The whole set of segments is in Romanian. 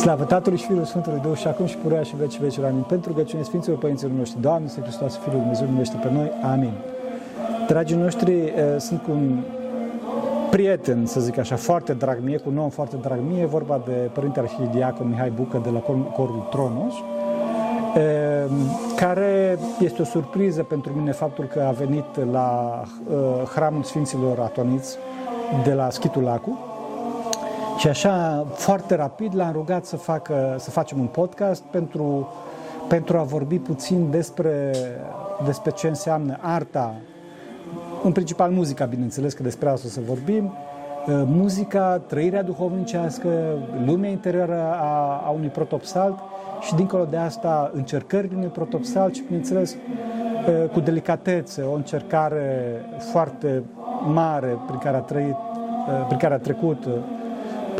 Slavă Tatălui și Fiului Sfântului Duh și acum și purea și veci veci Amin. Pentru rugăciune Sfinților Părinților noștri, Doamne, Să Hristos, Fiul lui Dumnezeu, numește pe noi. Amin. Dragii noștri, eh, sunt cu un prieten, să zic așa, foarte drag mie, cu un om foarte drag mie, e vorba de Părintele Arhidiacon Mihai Bucă de la Corul Tronos, eh, care este o surpriză pentru mine faptul că a venit la eh, Hramul Sfinților Atoniți de la Schitul Lacu, și așa, foarte rapid, l-am rugat să, facă, să facem un podcast pentru, pentru a vorbi puțin despre, despre ce înseamnă arta, în principal muzica, bineînțeles, că despre asta o să vorbim, uh, muzica, trăirea duhovnicească, lumea interioară a, a unui protopsalt și, dincolo de asta, încercările unui protopsalt și, bineînțeles, uh, cu delicatețe, o încercare foarte mare prin care a trăit, uh, prin care a trecut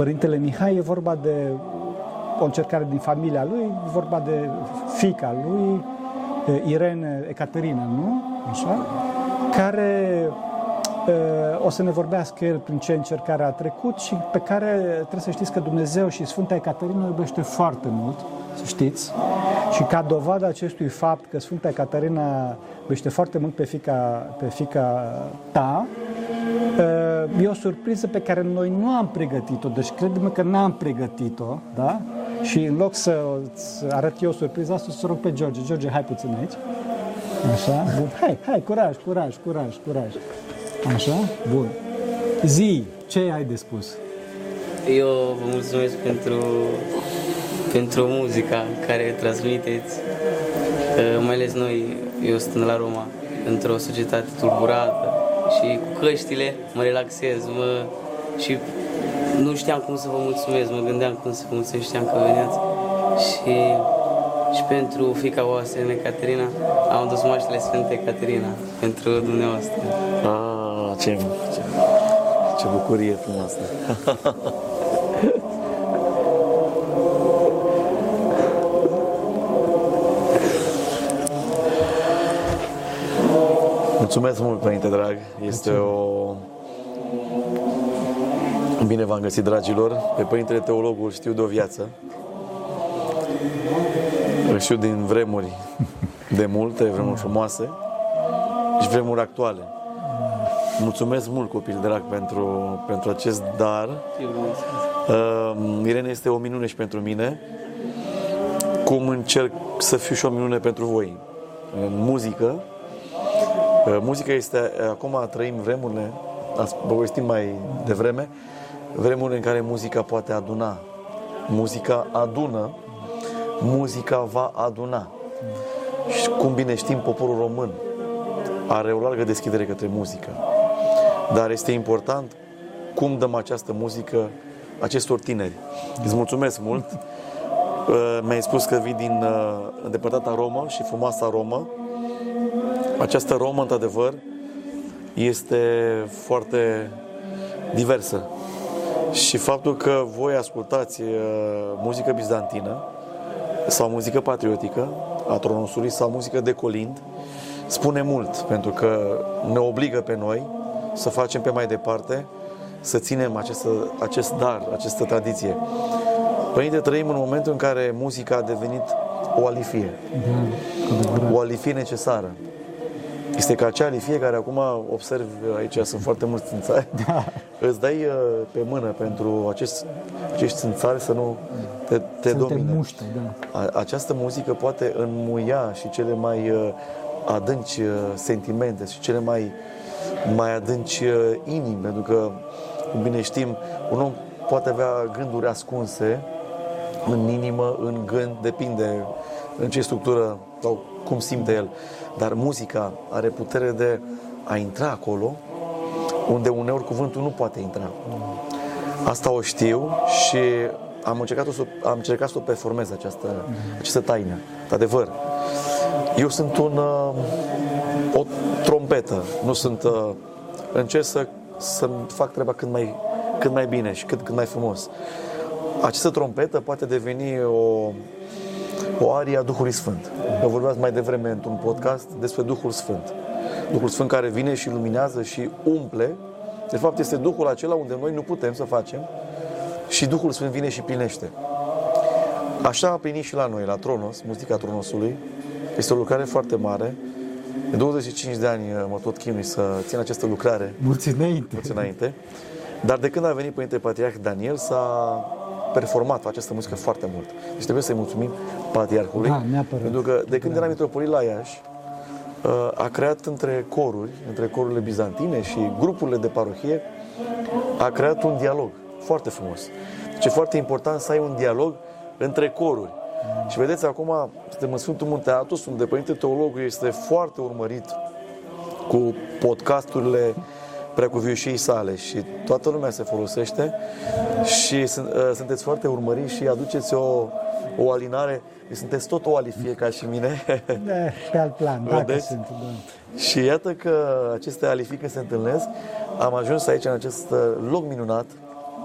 Părintele Mihai e vorba de o încercare din familia lui, e vorba de fica lui, Irene Ecaterina, nu? Așa? Care o să ne vorbească el prin ce încercare a trecut și pe care trebuie să știți că Dumnezeu și Sfânta Ecaterina iubește foarte mult, să știți. Și ca dovadă acestui fapt că Sfânta Ecaterina iubește foarte mult pe fica, pe fica ta, E o surpriză pe care noi nu am pregătit-o, deci credem că n-am pregătit-o, da? Și în loc să, să arăt eu surpriza asta, să rog pe George. George, hai puțin aici. Așa? Bun. Hai, hai, curaj, curaj, curaj, curaj. Așa? Bun. Zi, ce ai de spus? Eu vă mulțumesc pentru, pentru muzica care transmiteți, mai ales noi, eu sunt la Roma, într-o societate tulburată, și cu căștile mă relaxez, mă... și nu știam cum să vă mulțumesc, mă gândeam cum să vă mulțumesc, știam că veneați și, și pentru fica voastră, Caterina, am dus maștele Sfinte Caterina pentru dumneavoastră. Ah, ce, ce, ce bucurie frumoasă! Mulțumesc mult, Părinte Drag. Este o... Bine v-am găsit, dragilor. Pe Părintele Teologul știu de o viață. Îl știu din vremuri de multe, vremuri frumoase și vremuri actuale. Mulțumesc mult, copil drag, pentru, pentru acest dar. Uh, Irene este o minune și pentru mine. Cum încerc să fiu și o minune pentru voi. În muzică, Muzica este, acum trăim vremurile, ați povestit mai devreme, vremurile în care muzica poate aduna. Muzica adună, muzica va aduna. Și cum bine știm, poporul român are o largă deschidere către muzică. Dar este important cum dăm această muzică acestor tineri. Îți mulțumesc mult. Mi-ai spus că vii din îndepărtata Roma și frumoasa Roma această Romă, într-adevăr, este foarte diversă. Și faptul că voi ascultați uh, muzică bizantină sau muzică patriotică a Tronosului sau muzică de colind spune mult, pentru că ne obligă pe noi să facem pe mai departe, să ținem acest, acest dar, această tradiție. Părinte, trăim în momentul în care muzica a devenit o alifie. Da, o alifie necesară. Este ca acea alifie care acum observ aici, sunt foarte mulți țânțari, da. îți dai uh, pe mână pentru acest, acești țânțari să nu te, te domine. Te muște, da. Această muzică poate înmuia și cele mai uh, adânci uh, sentimente și cele mai, mai adânci inimi, pentru că, cum bine știm, un om poate avea gânduri ascunse în inimă, în gând, depinde în ce structură sau cum simte el. Dar muzica are putere de a intra acolo unde uneori cuvântul nu poate intra. Asta o știu și am încercat, să, am încercat să o performez această, această taină. De adevăr, eu sunt un, uh, o trompetă, nu sunt, uh, încerc să, să fac treaba cât mai, cât mai bine și cât, cât mai frumos. Această trompetă poate deveni o, o arie a Duhului Sfânt. Vă vorbeați mai devreme într-un podcast despre Duhul Sfânt. Duhul Sfânt care vine și luminează și umple. De fapt, este Duhul acela unde noi nu putem să facem și Duhul Sfânt vine și plinește. Așa a plinit și la noi, la Tronos, muzica Tronosului. Este o lucrare foarte mare. De 25 de ani uh, mă tot chinui să țin această lucrare Mulți înainte. mulți înainte. Dar de când a venit Părinte Patriarh Daniel s-a performat această muzică foarte mult. Deci trebuie să-i mulțumim Patriarhului. Da, neapărat. Pentru că de când era mitropolit la Iași, uh, a creat între coruri, între corurile bizantine și grupurile de parohie, a creat un dialog foarte frumos. Deci e foarte important să ai un dialog între coruri. Și vedeți, acum suntem în Sfântul Munte Atos, unde Părinte Teologul este foarte urmărit cu podcasturile preacuvioșii sale și toată lumea se folosește și sunt, uh, sunteți foarte urmăriți și aduceți o, o alinare, deci sunteți tot o alifie ca și mine. Da, pe alt plan, dacă Vedeți? sunt. Da. și iată că aceste alifii când se întâlnesc, am ajuns aici în acest uh, loc minunat,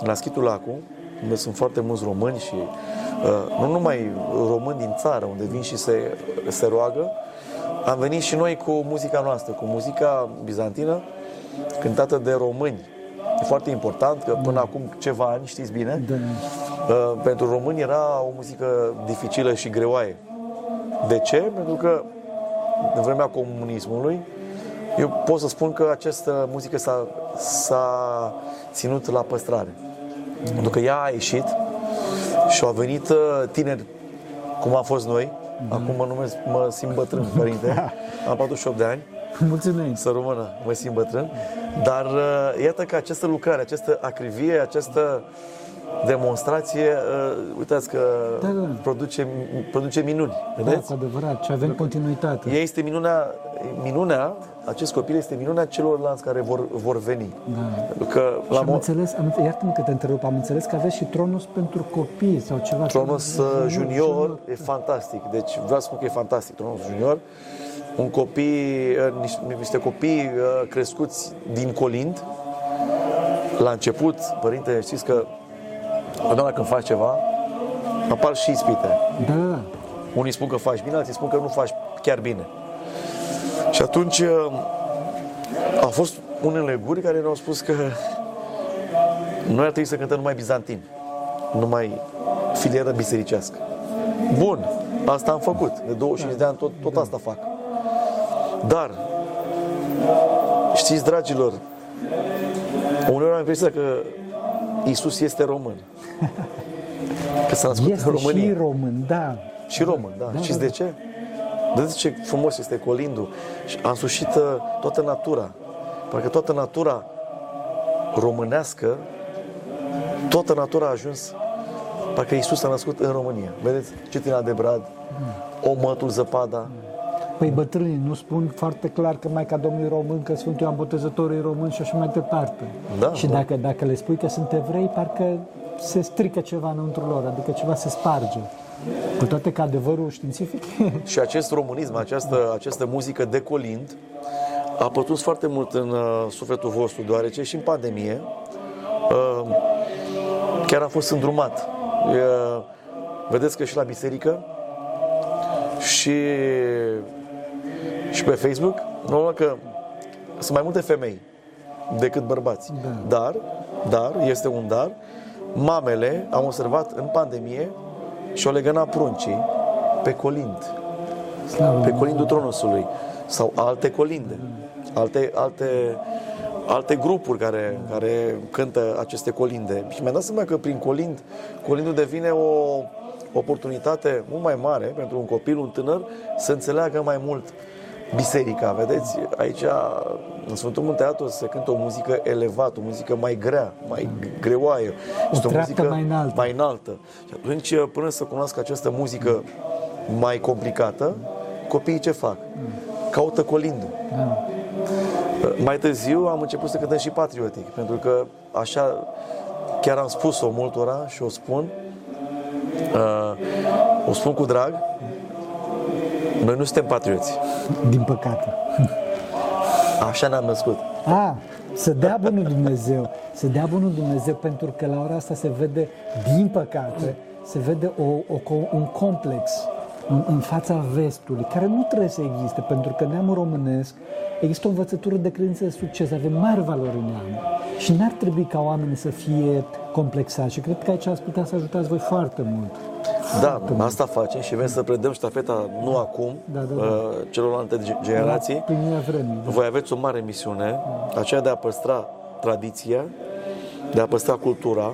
la Schitul Lacu, unde sunt foarte mulți români și uh, nu numai români din țară, unde vin și se, se roagă, am venit și noi cu muzica noastră, cu muzica bizantină, cântată de români. E foarte important că până acum ceva ani, știți bine, Da. Uh, pentru români era o muzică dificilă și greoaie. De ce? Pentru că în vremea comunismului eu pot să spun că această muzică s-a, s-a ținut la păstrare. Pentru că ea a ieșit și au venit uh, tineri cum am fost noi, acum mă numesc, mă simt bătrân, părinte, am 48 de ani, Mulți înainte. să rămână, mă simt bătrân. Dar uh, iată că această lucrare, această acrivie, această demonstrație, uh, uitați că Da, da. produce, produce minuni, Da, vedeți? cu adevărat. Și avem continuitate. Ea este minunea, minunea, acest copil este minunea celorlalți care vor, vor veni. Da. Pentru că Și la am mo- înțeles, am, înțeles- iartă-mă că te întrerup, am înțeles că aveți și Tronos pentru copii sau ceva. Tronos uh, Junior e fantastic. Deci vreau să spun că e fantastic Tronos Junior. Un copii, uh, niște- niște copii uh, crescuți din colind. La început, părinte, știți că întotdeauna când faci ceva, apar și ispite. Da, da, da. Unii spun că faci bine, alții spun că nu faci chiar bine. Și atunci uh, au fost unele guri care ne-au spus că noi ar trebui să cântăm numai bizantin, numai filieră bisericească. Bun, asta am făcut. De 25 de ani tot, tot asta fac. Dar, știți, dragilor, uneori am impresia că Isus este român. Că s-a născut Este în România. și român, da. Și român, da. Da, Știți da, de ce? Vedeți ce frumos este colindul. Și a însușit uh, toată natura. Parcă toată natura românească, toată natura a ajuns, parcă Iisus a născut în România. Vedeți? Cetina de brad, omătul zăpada. Păi bătrânii nu spun foarte clar că Maica Domnului e român, că Sfântul Ioan Botezătorul e român și așa mai departe. Da, și da. dacă, dacă le spui că sunt evrei, parcă se strică ceva înăuntru lor, adică ceva se sparge. Cu toate că adevărul științific Și acest românism, această, această muzică de colind, a pătruns foarte mult în uh, sufletul vostru, deoarece și în pandemie uh, chiar am fost îndrumat. Uh, vedeți că și la biserică și, și pe Facebook, normal că sunt mai multe femei decât bărbați. Da. Dar, dar, este un dar, mamele, am observat în pandemie, și-o legăna pruncii pe colind Slavă pe colindul Tronosului sau alte colinde, alte, alte, alte grupuri care, care cântă aceste colinde. Și mi-am dat seama că prin colind, colindul devine o oportunitate mult mai mare pentru un copil, un tânăr, să înțeleagă mai mult biserica. Vedeți, aici, în Sfântul Munte Atos, se cântă o muzică elevată, o muzică mai grea, mai greoaie. Este treaptă mai înaltă. mai înaltă. Și atunci, până să cunoască această muzică mai complicată, copiii ce fac? Caută colindul. Da. Mai târziu am început să cântăm și patriotic, pentru că așa chiar am spus-o multora și o spun, uh, o spun cu drag, noi nu suntem patrioți. Din păcate. Așa ne-am născut. A, să dea bunul Dumnezeu, să dea bunul Dumnezeu, pentru că la ora asta se vede, din păcate, se vede o, o, co- un complex în, în fața vestului, care nu trebuie să existe, pentru că neamul românesc există o învățătură de credință de succes, avem mari valori în neam. Și n-ar trebui ca oamenii să fie complexați și cred că aici ați putea să ajutați voi foarte mult. Da, asta facem și vrem să predăm ștafeta nu acum, Da, da, da. uh, celorlalte ge- generații. Plinirea vremii. Da. Voi aveți o mare misiune, aceea de a păstra tradiția, de a păstra cultura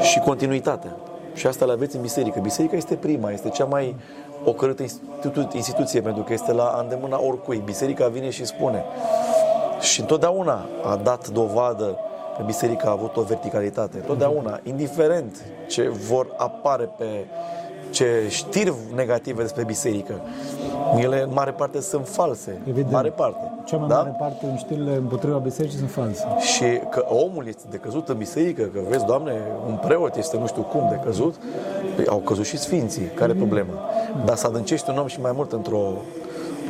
și continuitatea. Și asta le aveți în biserică. Biserica este prima, este cea mai ocărâtă institu- instituție, pentru că este la îndemâna oricui. Biserica vine și spune. Și întotdeauna a dat dovadă că biserica a avut o verticalitate. Întotdeauna, indiferent ce vor apare pe ce știri negative despre biserică, ele în mare parte sunt false. Evident. Mare parte. Cea mai da? mare parte din știrile împotriva bisericii sunt false. Și că omul este decăzut în biserică, că vezi, Doamne, un preot este nu știu cum decăzut, păi, au căzut și sfinții. Care e problema? Dar să adâncești un om și mai mult într-o,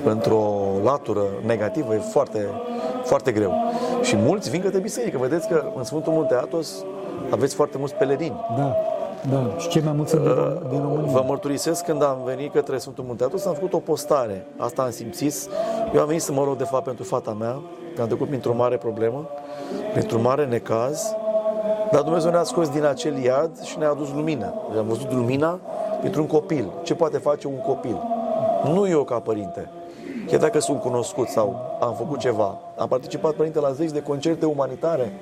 într-o latură negativă e foarte, foarte greu. Și mulți vin către biserică. Vedeți că în Sfântul Munte Atos aveți foarte mulți pelerini. Da, da. Și cei mai mulți sunt din, Rom- din România. Vă mărturisesc când am venit către Sfântul Munte Atos, am făcut o postare. Asta am simțit. Eu am venit să mă rog de fapt pentru fata mea, că am trecut printr-o mare problemă, printr-un mare necaz, dar Dumnezeu ne-a scos din acel iad și ne-a adus lumină. Deci am văzut lumina printr-un copil. Ce poate face un copil? Nu eu ca părinte. Chiar dacă sunt cunoscut sau am făcut ceva, am participat, părinte, la zeci de concerte umanitare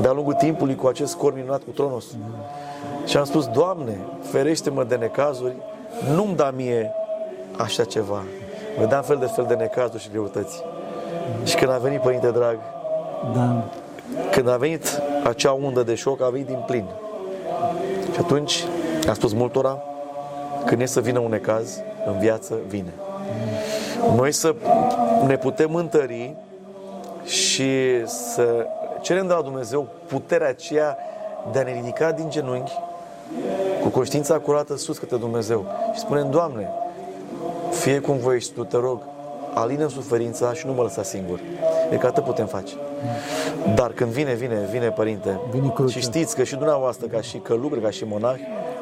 de-a lungul timpului cu acest cor minunat cu Tronos. Și am spus, Doamne, ferește-mă de necazuri, nu-mi da mie așa ceva. Vedeam fel de fel de necazuri și greutăți. Și când a venit Părinte Drag, Da. când a venit acea undă de șoc, a venit din plin. Și atunci am spus multora, când e să vină un necaz, în viață vine. Noi să ne putem întări și să cerem de la Dumnezeu puterea aceea de a ne ridica din genunchi cu conștiința curată sus către Dumnezeu și spunem, Doamne, fie cum voiești Tu, te rog, alină suferința și nu mă lăsa singur. E că atât putem face. Dar când vine, vine, vine Părinte. Vine crucea. și știți că și dumneavoastră, ca și călugări, ca și monahi,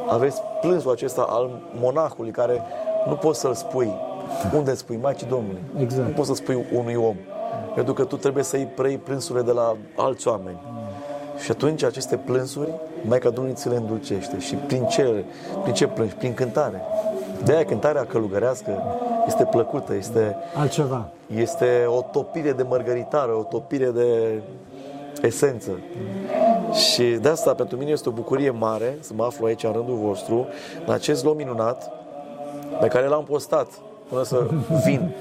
aveți plânsul acesta al monahului care nu poți să-l spui. Unde îți spui? Maicii Domnului. Exact. Nu poți să spui unui om. Pentru că tu trebuie să-i prei plânsurile de la alți oameni. Și atunci aceste plânsuri, Maica Domnului ți le îndulcește. Și prin ce, prin ce plângi? Prin cântare. De aia cântarea călugărească este plăcută, este, Altceva. este o topire de mărgăritară, o topire de esență. Și de asta pentru mine este o bucurie mare să mă aflu aici în rândul vostru, în acest loc minunat pe care l-am postat până să vin.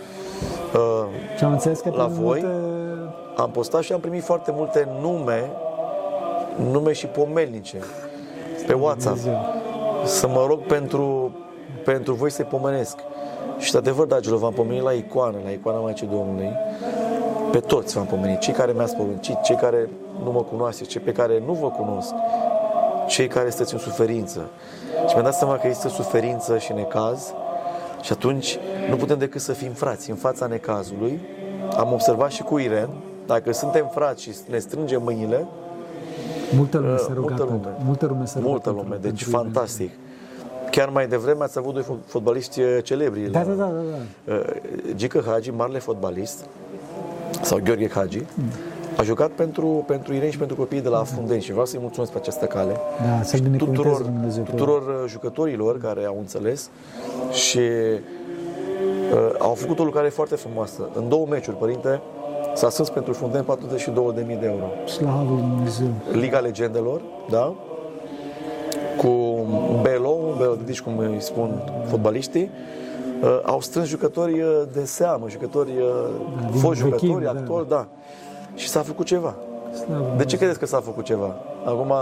Uh, Și am înțeles că La primim voi? multe... am postat și am primit foarte multe nume, nume și pomelnice pe WhatsApp. Dumnezeu. Să mă rog pentru, pentru voi să-i pomenesc. Și de adevăr, dragilor, v-am pomenit la icoană, la icoana Maicii Domnului. Pe toți v-am pomenit. Cei care mi-ați pomenit, cei care nu mă cunoașteți, cei pe care nu vă cunosc, cei care sunteți în suferință. Și mi-am dat seama că există suferință și necaz și atunci nu putem decât să fim frați în fața necazului. Am observat și cu Iren, dacă suntem frați și ne strângem mâinile, Multă lume Uh, se ruga multă pentru. lume. Multă lume se ruga multă pentru- lume, deci pentru fantastic. Chiar mai devreme ați avut doi fo- fotbaliști uh, celebri. Da, la- da, da, da, da. Uh, Gică Hagi, marele fotbalist, sau Gheorghe Hagi, a jucat pentru, pentru Irene și pentru copiii de la Fundeni și vreau să-i mulțumesc pe această cale. Da, să-l binecuvânteze tuturor, Dumnezeu pe el. tuturor uh, jucătorilor care au înțeles și uh, au făcut o lucrare foarte frumoasă. În două meciuri, părinte, s-a strâns pentru Fundeni 42.000 de euro. Slavă lui Dumnezeu. Liga Legendelor, da? Cu Belo, Belo deci cum îi spun fotbaliștii, uh, au strâns jucători uh, de seamă, jucători, uh, din foști vechime, jucători, da. actori, da. Și s-a făcut ceva. Slavă De ce credeți că s-a făcut ceva? Acum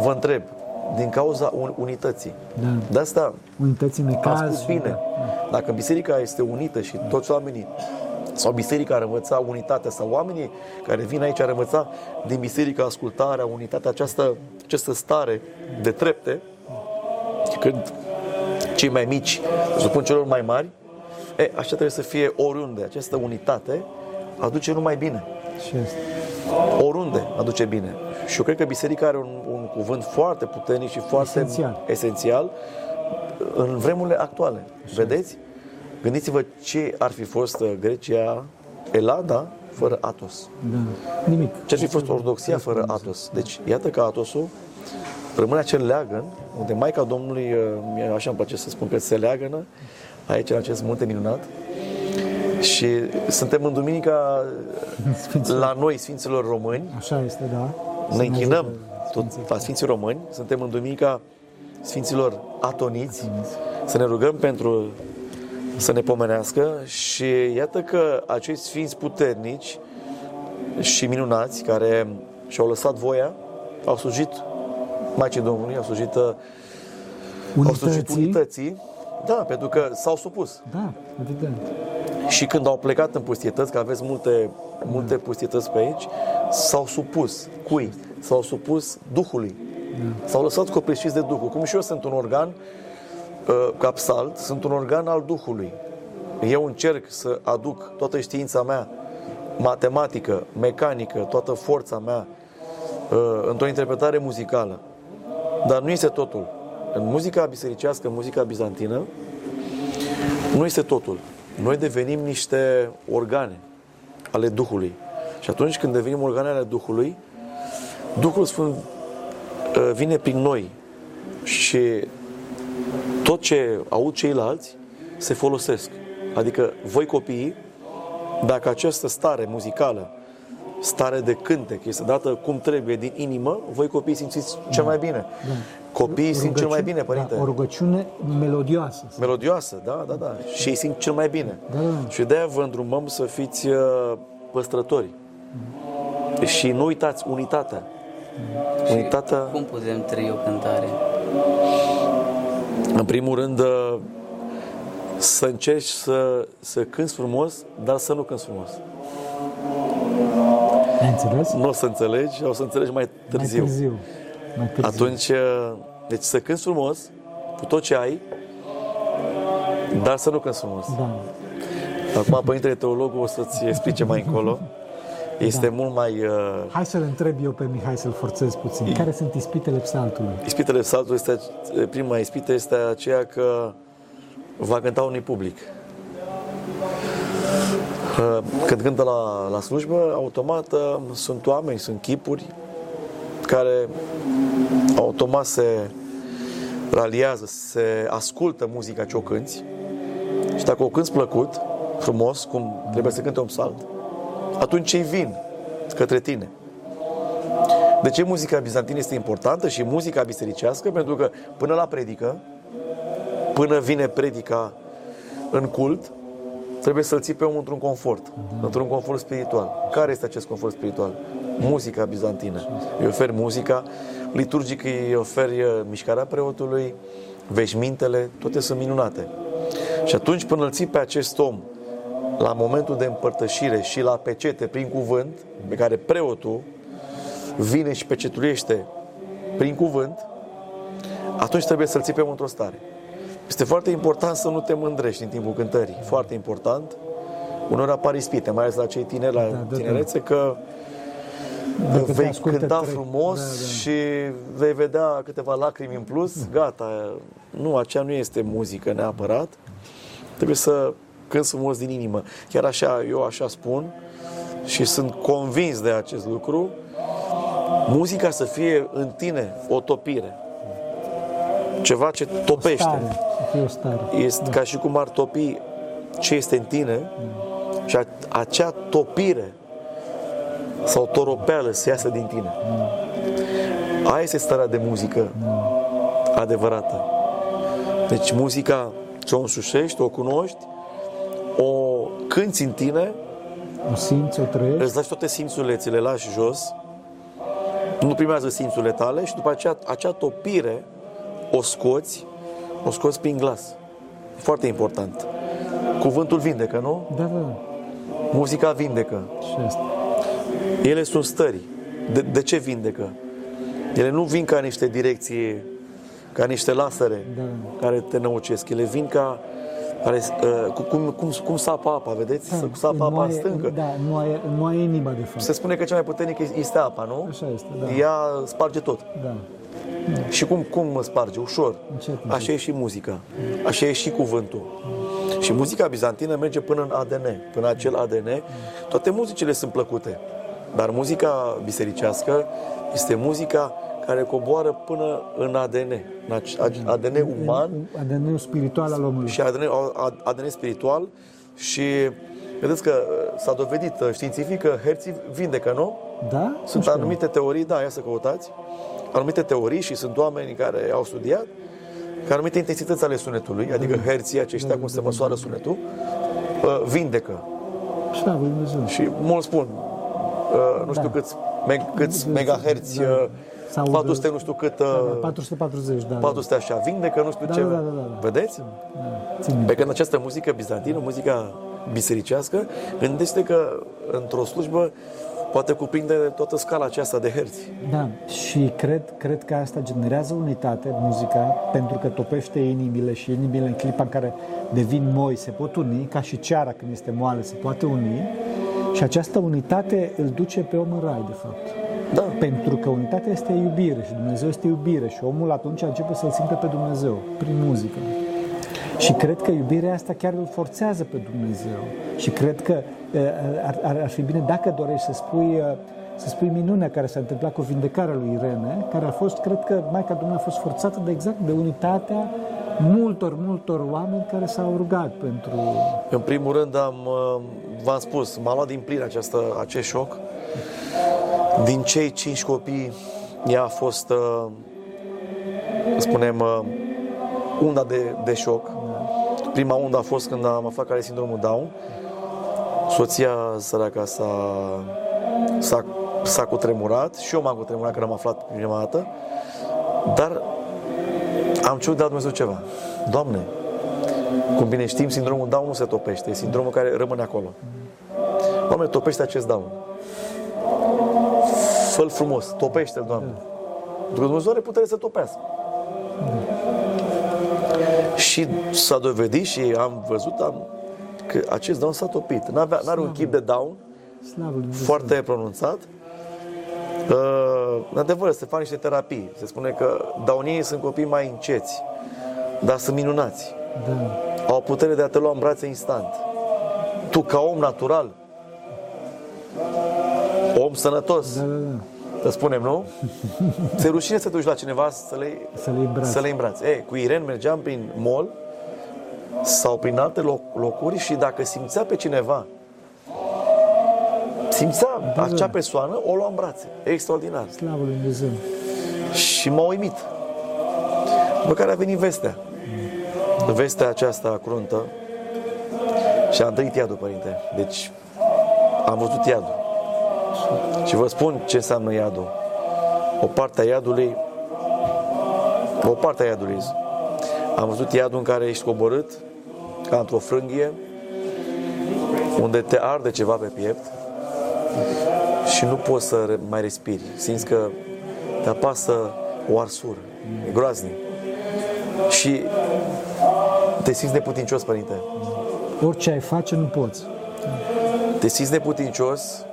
vă întreb, din cauza un- unității. Da. De asta Unității în am necaz. spus și- bine. Dacă biserica este unită și toți oamenii sau biserica ar învăța unitatea sau oamenii care vin aici ar învăța din biserică ascultarea, unitatea, această, această stare de trepte, când cei mai mici se supun celor mai mari, e, așa trebuie să fie oriunde. Această unitate aduce numai bine. Și asta. Oriunde aduce bine. Și eu cred că biserica are un, un cuvânt foarte puternic și foarte Esențial. esențial în vremurile actuale. Vedeți? Gândiți-vă ce ar fi fost uh, Grecia, Elada, fără Atos. Da. Nimic. Ce ar fi fost Ortodoxia fără Atos. Deci, iată că Atosul rămâne acel leagăn, unde Maica Domnului, uh, mie așa îmi place să spun că se leagănă, aici în acest munte minunat. Și suntem în duminica Sfinților. la noi, Sfinților Români, Așa este, da. ne închinăm tot Sfinții. la Sfinții Români, suntem în duminica Sfinților Atoniți, să ne rugăm pentru să ne pomenească și iată că acești sfinți puternici și minunați care și-au lăsat voia, au slujit Maicii Domnului, au slujit, uh, au slujit Unității. Unității, da, pentru că s-au supus. Da, evident. Și când au plecat în pustietăți, că aveți multe, multe pustietăți pe aici, s-au supus. Cui? S-au supus Duhului. S-au lăsat copleșiți de Duhul. Cum și eu sunt un organ, uh, ca psalt, sunt un organ al Duhului. Eu încerc să aduc toată știința mea, matematică, mecanică, toată forța mea, uh, într-o interpretare muzicală. Dar nu este totul. În muzica bisericească, în muzica bizantină, nu este totul. Noi devenim niște organe ale Duhului. Și atunci când devenim organe ale Duhului, Duhul Sfânt uh, vine prin noi și tot ce aud ceilalți se folosesc. Adică voi copiii, dacă această stare muzicală, stare de cântec, este dată cum trebuie din inimă, voi copiii simțiți cel mai bine. Copiii simt cel mai bine, părinte Da, o rugăciune melodioasă. melodioasă, da, da, da. Și ei simt cel mai bine. Da, da. Și de-aia vă îndrumăm să fiți uh, păstrători. Și nu uitați unitatea. Unitatea, Cum putem trăi o cântare? în primul rând, uh, să încerci să, să cânți frumos, dar să nu cânți frumos. Ai înțeles? Nu o să înțelegi, o să înțelegi mai târziu. Mai târziu. Mai târziu. Atunci, uh, deci să cânți frumos, cu tot ce ai, dar să nu cânți frumos. Da. Acum, Părintele Teologul o să-ți explice mai încolo. Este mult mai... Uh, Hai să-l întreb eu pe Mihai să-l forțez puțin. Care sunt ispitele psaltului? ispitele saltului este, prima ispită este aceea că va cânta unui public. Uh, Când cântă la, la slujbă, automat uh, sunt oameni, sunt chipuri care automat se raliază, se ascultă muzica ce o cânti și dacă o cânti plăcut, frumos, cum trebuie să cânte un psalt, atunci ei vin către tine. De ce muzica bizantină este importantă și muzica bisericească? Pentru că până la predică, până vine predica în cult, trebuie să-l ții pe om într-un confort, într-un confort spiritual. Care este acest confort spiritual? Muzica bizantină. Îi oferi muzica, liturgic îi oferi uh, mișcarea preotului, veșmintele, toate sunt minunate. Și atunci până îl ții pe acest om la momentul de împărtășire și la pecete prin cuvânt, pe care preotul vine și pecetuiește prin cuvânt, atunci trebuie să-l ții pe om într-o stare. Este foarte important să nu te mândrești în timpul cântării. Foarte important. Uneori apar ispite, mai ales la cei tineri, la da, da. tinerețe, că Dacă te vei ascultă cânta trei- frumos Da, da. și vei vedea câteva lacrimi în plus, gata, nu, aceea nu este muzică neapărat. Trebuie să cânti frumos din inimă. Chiar așa, eu așa spun și sunt convins de acest lucru, muzica să fie în tine o topire. Ceva ce topește. Stare. Să fie o stare. Este ca și cum ar topi ce este în tine și a, acea topire sau toropeală să iasă din tine. Aia este starea de muzică adevărată. Deci muzica ce o însușești, o cunoști, o cânti în tine, O simți, o trăiești. îți lași toate simțurile, ți le lași jos, nu primează simțurile tale și după aceea acea topire o scoți, o scoți prin glas. Foarte important. Cuvântul vindecă, nu? Da, da. Muzica vindecă. Și asta. Ele sunt stări. De, de ce vindecă? Ele nu vin ca niște direcții, ca niște lasere Da. care te năucesc. Ele vin ca care, uh, cu- cum, cum, cum sapă apa, vedeți? Să sapă apa în Înmoaie- stâncă. Da, înmoaie, înmoaie inima, de fapt. Se spune că cea mai puternică este apa, nu? Așa este, da. Ea sparge tot. Da. Și cum, cum mă sparge? Ușor. Încet, încet. Așa e și muzica. Așa e și cuvântul. Și muzica bizantină merge până în ADN. Până în acel ADN. Toate muzicile sunt plăcute. Dar muzica bisericească este muzica care coboară până în ADN, în ac- ADN uman ADN-ul spiritual al omului. și ADN, ADN spiritual și vedeți că uh, s-a dovedit uh, științific că herții vindecă, nu? Da? Sunt Nu știu. anumite teorii, da, ia să căutați, anumite teorii și sunt oameni care au studiat că anumite intensități ale sunetului, adică herții aceștia, cum se măsoară sunetul, uh, vindecă. Slavă Lui Dumnezeu. Și mulți spun, uh, nu știu Da. câți, meg, câți megaherți, Da. uh, Sau, 400 nu știu cât, uh, 440, da. 400 așa, vindecă, nu știu Da, ce. da, da, da, da. Vedeți? da. Țin minte. Pe când această muzică bizantină, muzica bisericească, gândește că într-o slujbă poate cuprinde toată scala aceasta de herți. Da, și cred, cred că asta generează unitate, muzica, pentru că topește inimile și inimile în clipa în care devin moi se pot uni, ca și ceara când este moale se poate uni și această unitate îl duce pe om în rai, de fapt. Da. Pentru că unitatea este iubire și Dumnezeu este iubire și omul atunci începe să-L simte pe Dumnezeu prin muzică. Și cred că iubirea asta chiar îl forțează pe Dumnezeu. Și cred că uh, ar, ar, ar fi bine dacă dorești să spui, uh, să spui minunea care s-a întâmplat cu vindecarea lui Irene, care a fost, cred că Maica Domnului a fost forțată de exact de unitatea multor, multor oameni care s-au rugat pentru... În primul rând, am, uh, v-am spus, m-a luat din plin această, acest șoc. Din cei cinci copii, ea a fost, uh, spunem, uh, unda de, de șoc. Prima undă a fost când am aflat care are sindromul Down. Soția săraca s-a, s-a, s-a cutremurat și eu m-am cutremurat când am aflat prima dată. Dar am cerut de la Dumnezeu ceva. Doamne, cum bine știm, sindromul Down nu se topește, e sindromul care rămâne acolo. Doamne, topește acest Down. Fă-l frumos, topește-l, Doamne. Pentru că Dumnezeu are putere să topească. Și s-a dovedit și am văzut am, că acest Down s-a topit. N-avea, n-are un chip de Down Slavă lui Dumnezeu. foarte pronunțat. Uh, în adevăr, se fac niște terapii. Se spune că daunii sunt copii mai înceți, dar sunt minunați. Da. Au putere de a te lua în brațe instant. Tu, ca om natural, om sănătos, Da, da, da. să spunem, nu? Ți-e rușine să te duci la cineva să le, Să le iei brațe. să le iei în brațe. Ei, cu Irene mergeam prin mall sau prin alte loc, locuri și dacă simțea pe cineva, simțea Da, acea da. persoană, o lua în brațe. Extraordinar. Slavă lui Dumnezeu. Și m-a uimit. După care a venit vestea. Vestea aceasta cruntă și am trăit iadul, părinte. Deci am văzut iadul. Și vă spun ce înseamnă iadul. O parte a iadului, o parte a iadului. Am văzut iadul în care ești coborât, ca într-o frânghie, unde te arde ceva pe piept și nu poți să re- mai respiri. Simți că te apasă o arsură. E groaznic. Și te simți neputincios, părinte. Orice ai face, nu poți. Te simți neputincios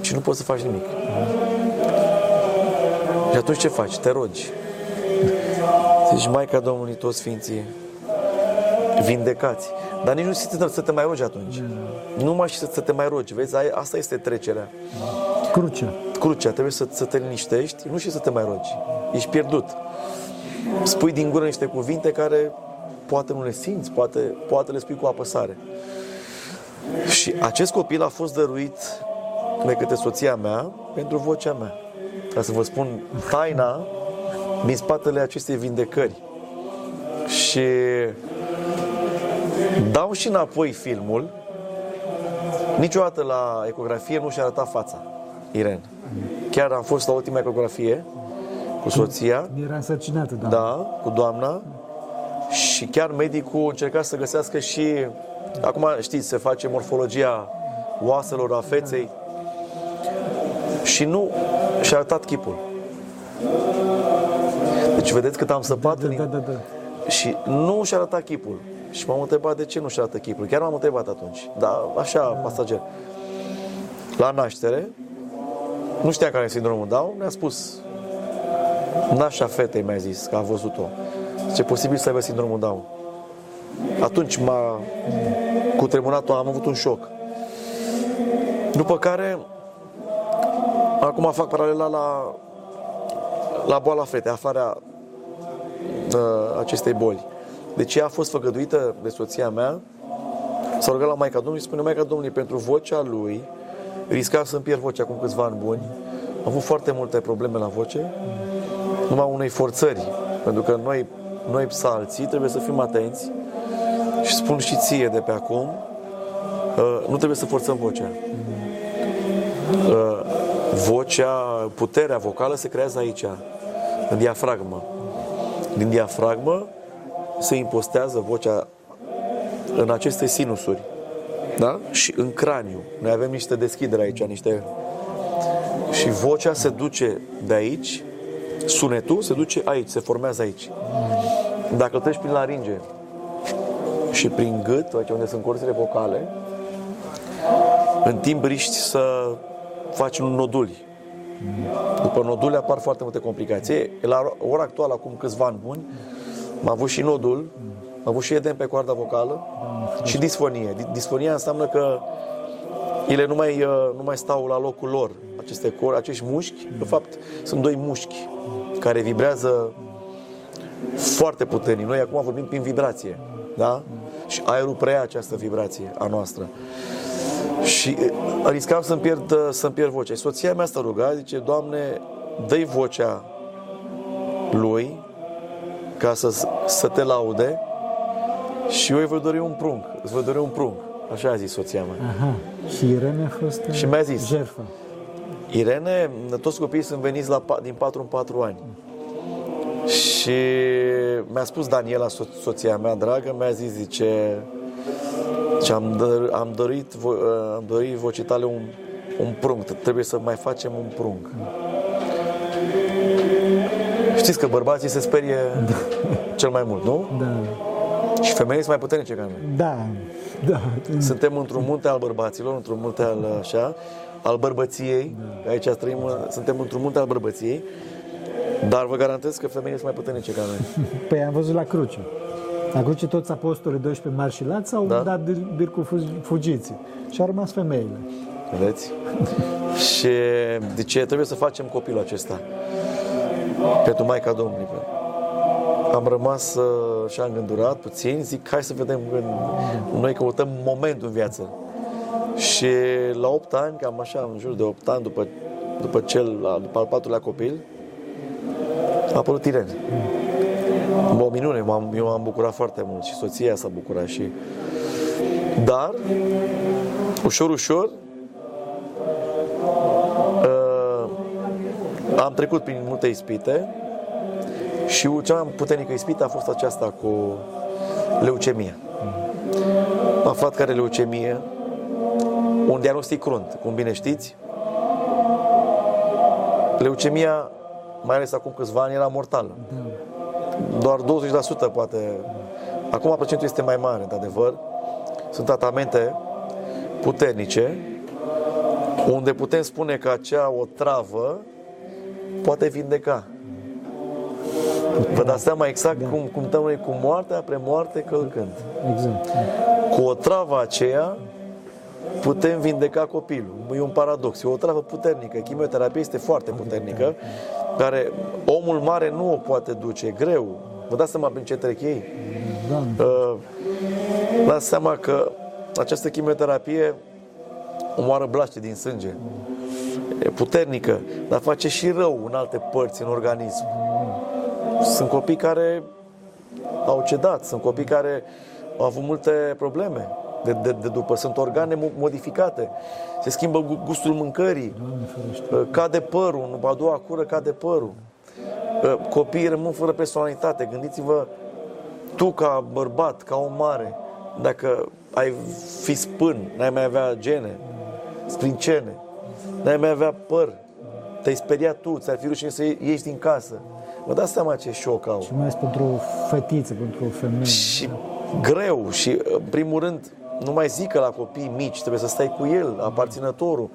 și nu poți să faci nimic. Și atunci ce faci? Te rogi. Zici, Maica Domnului, toți Sfinții, vindecați. Dar nici nu știi să te mai rogi atunci. Nu mai știi să te mai rogi. Vezi, ai- asta este trecerea. Crucea. Crucea, trebuie să, să te liniștești, nu știi să te mai rogi. Ești pierdut. Spui din gură niște cuvinte care poate nu le simți, poate, poate le spui cu apăsare. Și acest copil a fost dăruit de către soția mea pentru vocea mea. Ca să vă spun taina din spatele acestei vindecări. Și dau și înapoi filmul. Niciodată la ecografie nu și-a arătat fața, Irene. Chiar am fost la ultima ecografie cu soția, Era însărcinată, da. da, cu doamna, și chiar medicul încerca să găsească și, acum știți, se face morfologia oaselor, a feței, și nu și-a arătat chipul. Deci vedeți cât am săpat Da, în... da, da, da. Și nu și-a arătat chipul. Și m-am întrebat de ce nu și-a arătat chipul. Chiar m-am întrebat atunci. Dar așa, pasager. La naștere, nu știa care e sindromul Down, mi-a spus nașa fetei mi-a zis că a văzut-o. Ce posibil să aibă sindromul Down. Atunci m-a cutremurat am avut un șoc. După care, acum fac paralela la la boala fete, afară uh, acestei boli. Deci ea a fost făgăduită de soția mea, s-a rugat la Maica Domnului și spune Maica Domnului, pentru vocea lui, risca să-mi pierd vocea acum câțiva ani buni, am avut foarte multe probleme la voce, numai unei forțări, pentru că noi, noi psalții trebuie să fim atenți și spun și ție de pe acum, uh, nu trebuie să forțăm vocea. Uh, vocea, puterea vocală se creează aici, în diafragmă. Din diafragmă se impostează vocea în aceste sinusuri. Da? Și în craniu. Noi avem niște deschidere aici, niște... Și vocea se duce de aici, sunetul se duce aici, se formează aici. Dacă treci prin laringe și prin gât, aici unde sunt corțile vocale, în timp riști să faci un noduli. După noduli apar foarte multe complicații. La ora actuală, acum câțiva ani buni, am avut și nodul, am avut și edem pe coarda vocală și disfonie. Disfonia înseamnă că ele nu mai, uh, nu mai stau la locul lor, aceste cor, acești mușchi. De fapt, sunt doi mușchi care vibrează foarte puternic. Noi acum vorbim prin vibrație, da? Și aerul preia această vibrație a noastră. Și uh, riscam să-mi pierd, uh, să pierd vocea. Soția mea s-a rugat, zice, Doamne, dă vocea lui ca să, să te laude și eu îi voi dori un prunc. Îți voi dori un prunc. Așa a zis soția mea. Aha. Și Irene a fost Și mi-a zis. jertfă. Irene, toți copiii sunt veniți la, pa- din 4 în 4 ani. Și mi-a spus Daniela, so- soția mea dragă, mi-a zis, zice, și am, dor, am dorit, vo- am dorit vocii tale un, un prunc, trebuie să mai facem un prunc. Știți că bărbații se sperie cel mai mult, nu? Da. Și femeile sunt mai puternice ca noi. Da. Da. Suntem într-un munte al bărbaților, într-un munte al așa, al bărbăției. Aici trăim, suntem într-un munte al bărbăției. Dar vă garantez că femeile sunt mai puternice ca noi. Păi am văzut la cruce. La cruce toți apostolii 12 mari și lați au Da. dat bir- bir cu fu- fugiții. Și au rămas femeile. Vedeți? Și de ce trebuie să facem copilul acesta? Pentru Maica Domnului. Am rămas uh, și am gândurat puțin, zic, hai să vedem, în, noi căutăm momentul în viață. Și la 8 ani, cam așa, în jur de 8 ani, după, după cel, după al patrulea copil, a apărut Irene. O minune, m-am, eu m-am bucurat foarte mult și soția s-a bucurat și... Dar, ușor, ușor, am trecut prin multe ispite și cea mai puternică ispită a fost aceasta cu leucemie. Am aflat că are leucemie, un diagnostic crunt, cum bine știți. Leucemia, mai ales acum câțiva ani, era mortală. Doar 20% poate. Acum procentul este mai mare, într-adevăr. Sunt tratamente puternice unde putem spune că acea o travă poate vindeca. Vă dați seama exact cum, cum stăm noi cu moartea, premoarte, călcând. Exact. Cu o travă aceea putem vindeca copilul. E un paradox. E o travă puternică. Chimioterapia este foarte puternică, care omul mare nu o poate duce. E greu. Vă dați seama prin ce trec ei? Doamne. Uh, dați seama că această chimioterapie omoară blaște din sânge. E puternică, dar face și rău în alte părți în organism. Sunt copii care au cedat, sunt copii care au avut multe probleme de, de, de după, sunt organe mo- modificate, se schimbă gu- gustul mâncării, Uh, cade părul, în a doua cură cade părul. Uh, Copiii rămân fără personalitate. Gândiți-vă, tu ca bărbat, ca om mare, dacă ai fi spân, n-ai mai avea gene, sprincene, n-ai mai avea păr, te-ai speriat tu, ți-ar fi rușine să ieși din casă. Vă dați seama ce șoc au. Și mai ales pentru o fetiță, pentru o femeie. Și greu și, în primul rând, nu mai zic că la copii mici trebuie să stai cu el, aparținătorul,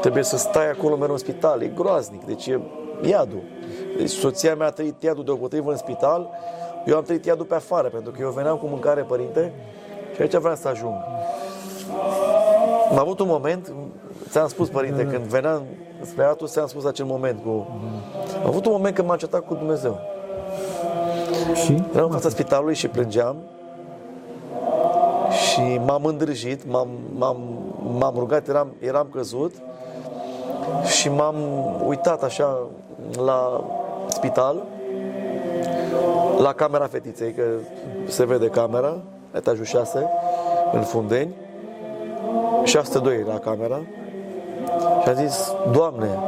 trebuie să stai acolo mereu în spital, e groaznic, deci e iadul. Deci soția mea a trăit iadul deopotrivă în spital, eu am trăit iadul pe afară, pentru că eu veneam cu mâncare, părinte, și aici vreau să ajung. Am avut un moment, ți-am spus, părinte, când veneam spre Atos ți-am spus acel moment cu... Am avut un moment când m-am cetat cu Dumnezeu. Și? Eram în fața spitalului și plângeam. Și m-am îndrăjit, m-am, m-am, m-am rugat, eram, eram căzut. Și m-am uitat așa la spital, la camera fetiței, că se vede camera, etajul 6, în Fundeni, 602 la camera și a zis, Doamne,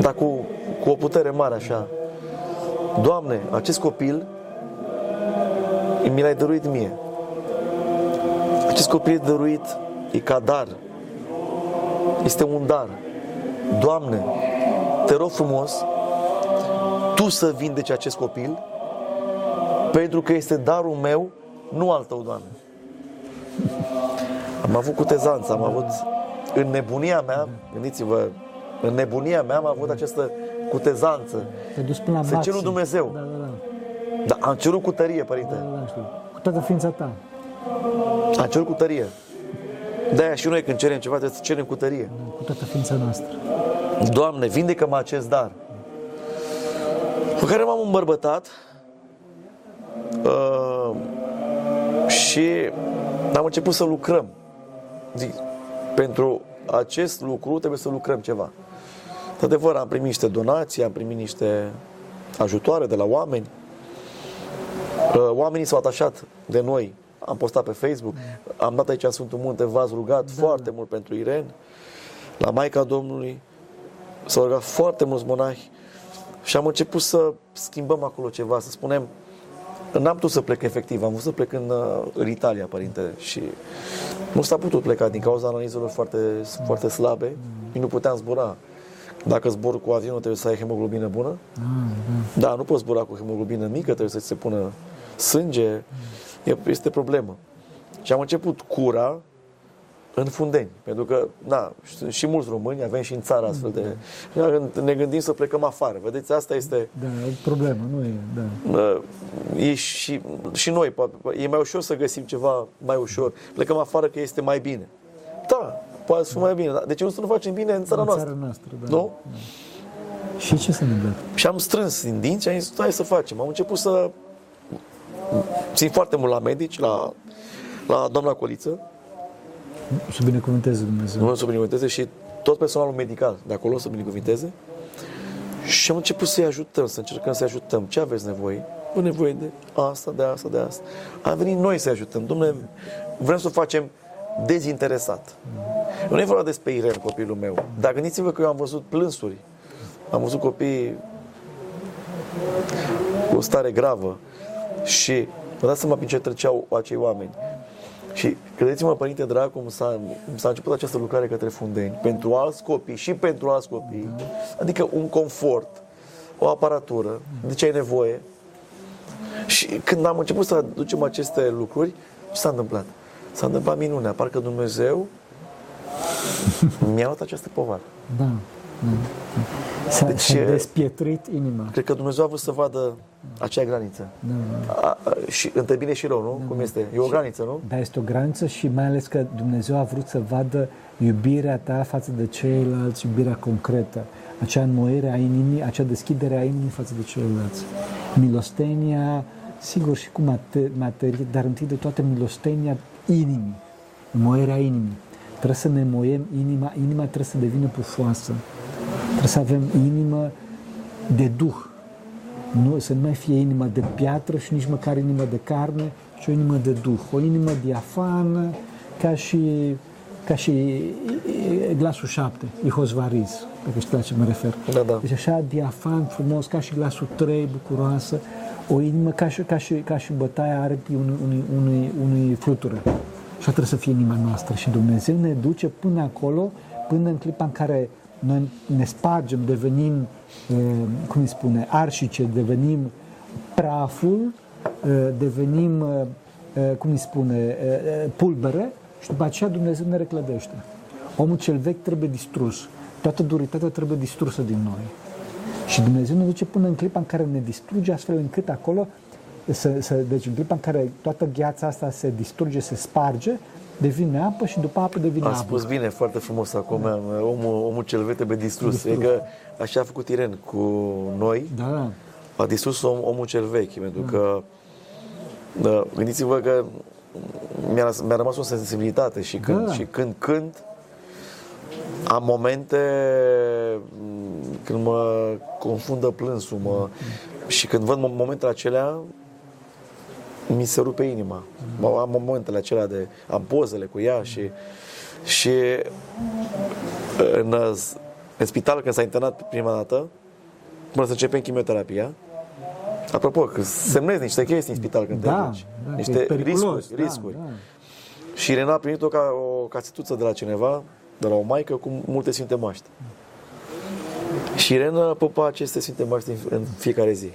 dar cu, cu o putere mare așa, Doamne, acest copil mi l-ai dăruit mie. Acest copil e dăruit, e ca dar. Este un dar. Doamne, te rog frumos, Tu să vindeci acest copil, pentru că este darul meu, nu al Tău, Doamne. Am avut cutezanță, am avut în nebunia mea, gândiți-vă, în nebunia mea am avut această cutezanță. Te-ai dus până la Să maxim. cerul Dumnezeu. Da, da, da. Dar am cerut cu tărie, părinte. da, da știu. Cu toată ființa ta. Am cerut cu tărie. De-aia și noi când cerem ceva trebuie să cerem cu tărie. Cu toată ființa noastră. Doamne, vindecă-mă acest dar. Cu care m-am îmbărbătat uh, și am început să lucrăm. Zic, pentru acest lucru trebuie să lucrăm ceva. De adevăr, am primit niște donații, am primit niște ajutoare de la oameni. Uh, Oamenii s-au atașat de noi. Am postat pe Facebook, am dat aici în Sfântul Munte, v-ați rugat da. foarte mult pentru Iren, la Maica Domnului, s-au rugat foarte mulți monahi și am început să schimbăm acolo ceva, să spunem, n-am putut să plec efectiv, am vrut să plec în, uh, în Italia, părinte, și nu s-a putut pleca din cauza analizelor foarte, foarte slabe, nu puteam zbura. Dacă zbor cu avionul trebuie să ai hemoglobină bună, da, nu poți zbura cu hemoglobină mică, trebuie să ți se pună sânge, E- este problemă. Și am început cura în Fundeni, pentru că, na, sunt și mulți români, avem și în țară astfel de... Ne gândim să plecăm afară. Vedeți, asta este... Da, e o problemă, nu e, da. uh, E și, și noi, po- e mai ușor să găsim ceva mai ușor. Plecăm afară că este mai bine. Da, poate să fie mai bine. dar De ce nu să nu facem bine în țara în noastră? țara noastră, da. Nu? Și ce s-a întâmplat? Și am strâns din dinți și am zis, hai să facem. Am început să țin foarte mult la medici, la, la doamna Coliță, Să binecuvânteze Dumnezeu. Dumnezeu să binecuvânteze și tot personalul medical de acolo să binecuvânteze. Și am început să-i ajutăm, să încercăm să-i ajutăm. Ce aveți nevoie? Avem nevoie de asta, de asta, de asta. Am venit noi să-i ajutăm. Domnule, vrem să o facem dezinteresat. Nu e vorba despre Irene, copilul meu. Dar gândiți-vă că eu am văzut plânsuri. Am văzut copii cu o stare gravă și vă dați seama prin ce treceau acei oameni. Și credeți-mă, Părinte drag, cum s-a, cum s-a început această lucrare către Fundeni, pentru alți copii și pentru alți copii, adică un confort, o aparatură, de ce ai nevoie. Și când am început să aducem aceste lucruri, ce s-a întâmplat? S-a întâmplat minunea, parcă Dumnezeu mi-a luat această povară. Da. da. S-a, Deci, s-a e- despietuit inima. Cred că Dumnezeu a vrut să vadă acea graniță. Da. A, a, și între bine și rău, nu? Cum este? E o graniță, nu? Dar este o graniță și mai ales că Dumnezeu a vrut să vadă iubirea ta față de ceilalți, iubirea concretă, acea înmoire a inimii, acea deschidere a inimii față de ceilalți. Milostenia, sigur și cu mate- materie, dar întâi de toate milostenia inimii, înmoirea inimii. Trebuie să ne înmoiem inima, inima trebuie să devină pufoasă. Trebuie să avem inimă de duh, nu, să nu mai fie inimă de piatră și nici măcar inimă de carne, ci o inimă de duh, o inimă diafană, ca și, ca și e, glasul șapte, ihosvariz, dacă știți la ce mă refer. Da, da. Deci așa diafan, frumos, ca și glasul trei, bucuroasă, o inimă ca și, ca și, ca și bătaia aripii unui, unui, unui, unui flutură. Și trebuie să fie inima noastră. Și Dumnezeu ne duce până acolo, până în clipa în care noi ne spargem, devenim, eh, cum îi spune, arșice, devenim praful, eh, devenim, eh, eh, cum îi spune, eh, eh, pulbere și după aceea Dumnezeu ne reclădește. Omul cel vechi trebuie distrus. Toată duritatea trebuie distrusă din noi. Și Dumnezeu ne duce până în clipa în care ne distruge, astfel încât acolo, să, să, deci în clipa în care toată gheața asta se distruge, se sparge, devine apă și după apă devine A apă. spus bine, foarte frumos acum, omul, omul cel vechi trebuie distrus. Distrus. E că așa a făcut Iren cu noi, Da, da. a distrus om, omul cel vechi, pentru că da, gândiți-vă că mi-a, mi-a rămas o sensibilitate și când, Da. și când cânt am momente m, când mă confundă plânsul mă, și când văd mo- momentele acelea mi se rupe inima. Mă- Am momentele acelea de am pozele cu ea și și în, în spital când s-a internat prima dată până să începem chimioterapia Apropo, că semnezi niște chestii în spital când te Da, duci. da, că niște e periculos, riscuri, da, riscuri. da. Și Irena a primit o, ca, o casetuță de la cineva, de la o maică, cu multe Sfinte Maște. Și Irena pupa aceste Sfinte Maște în, în fiecare zi.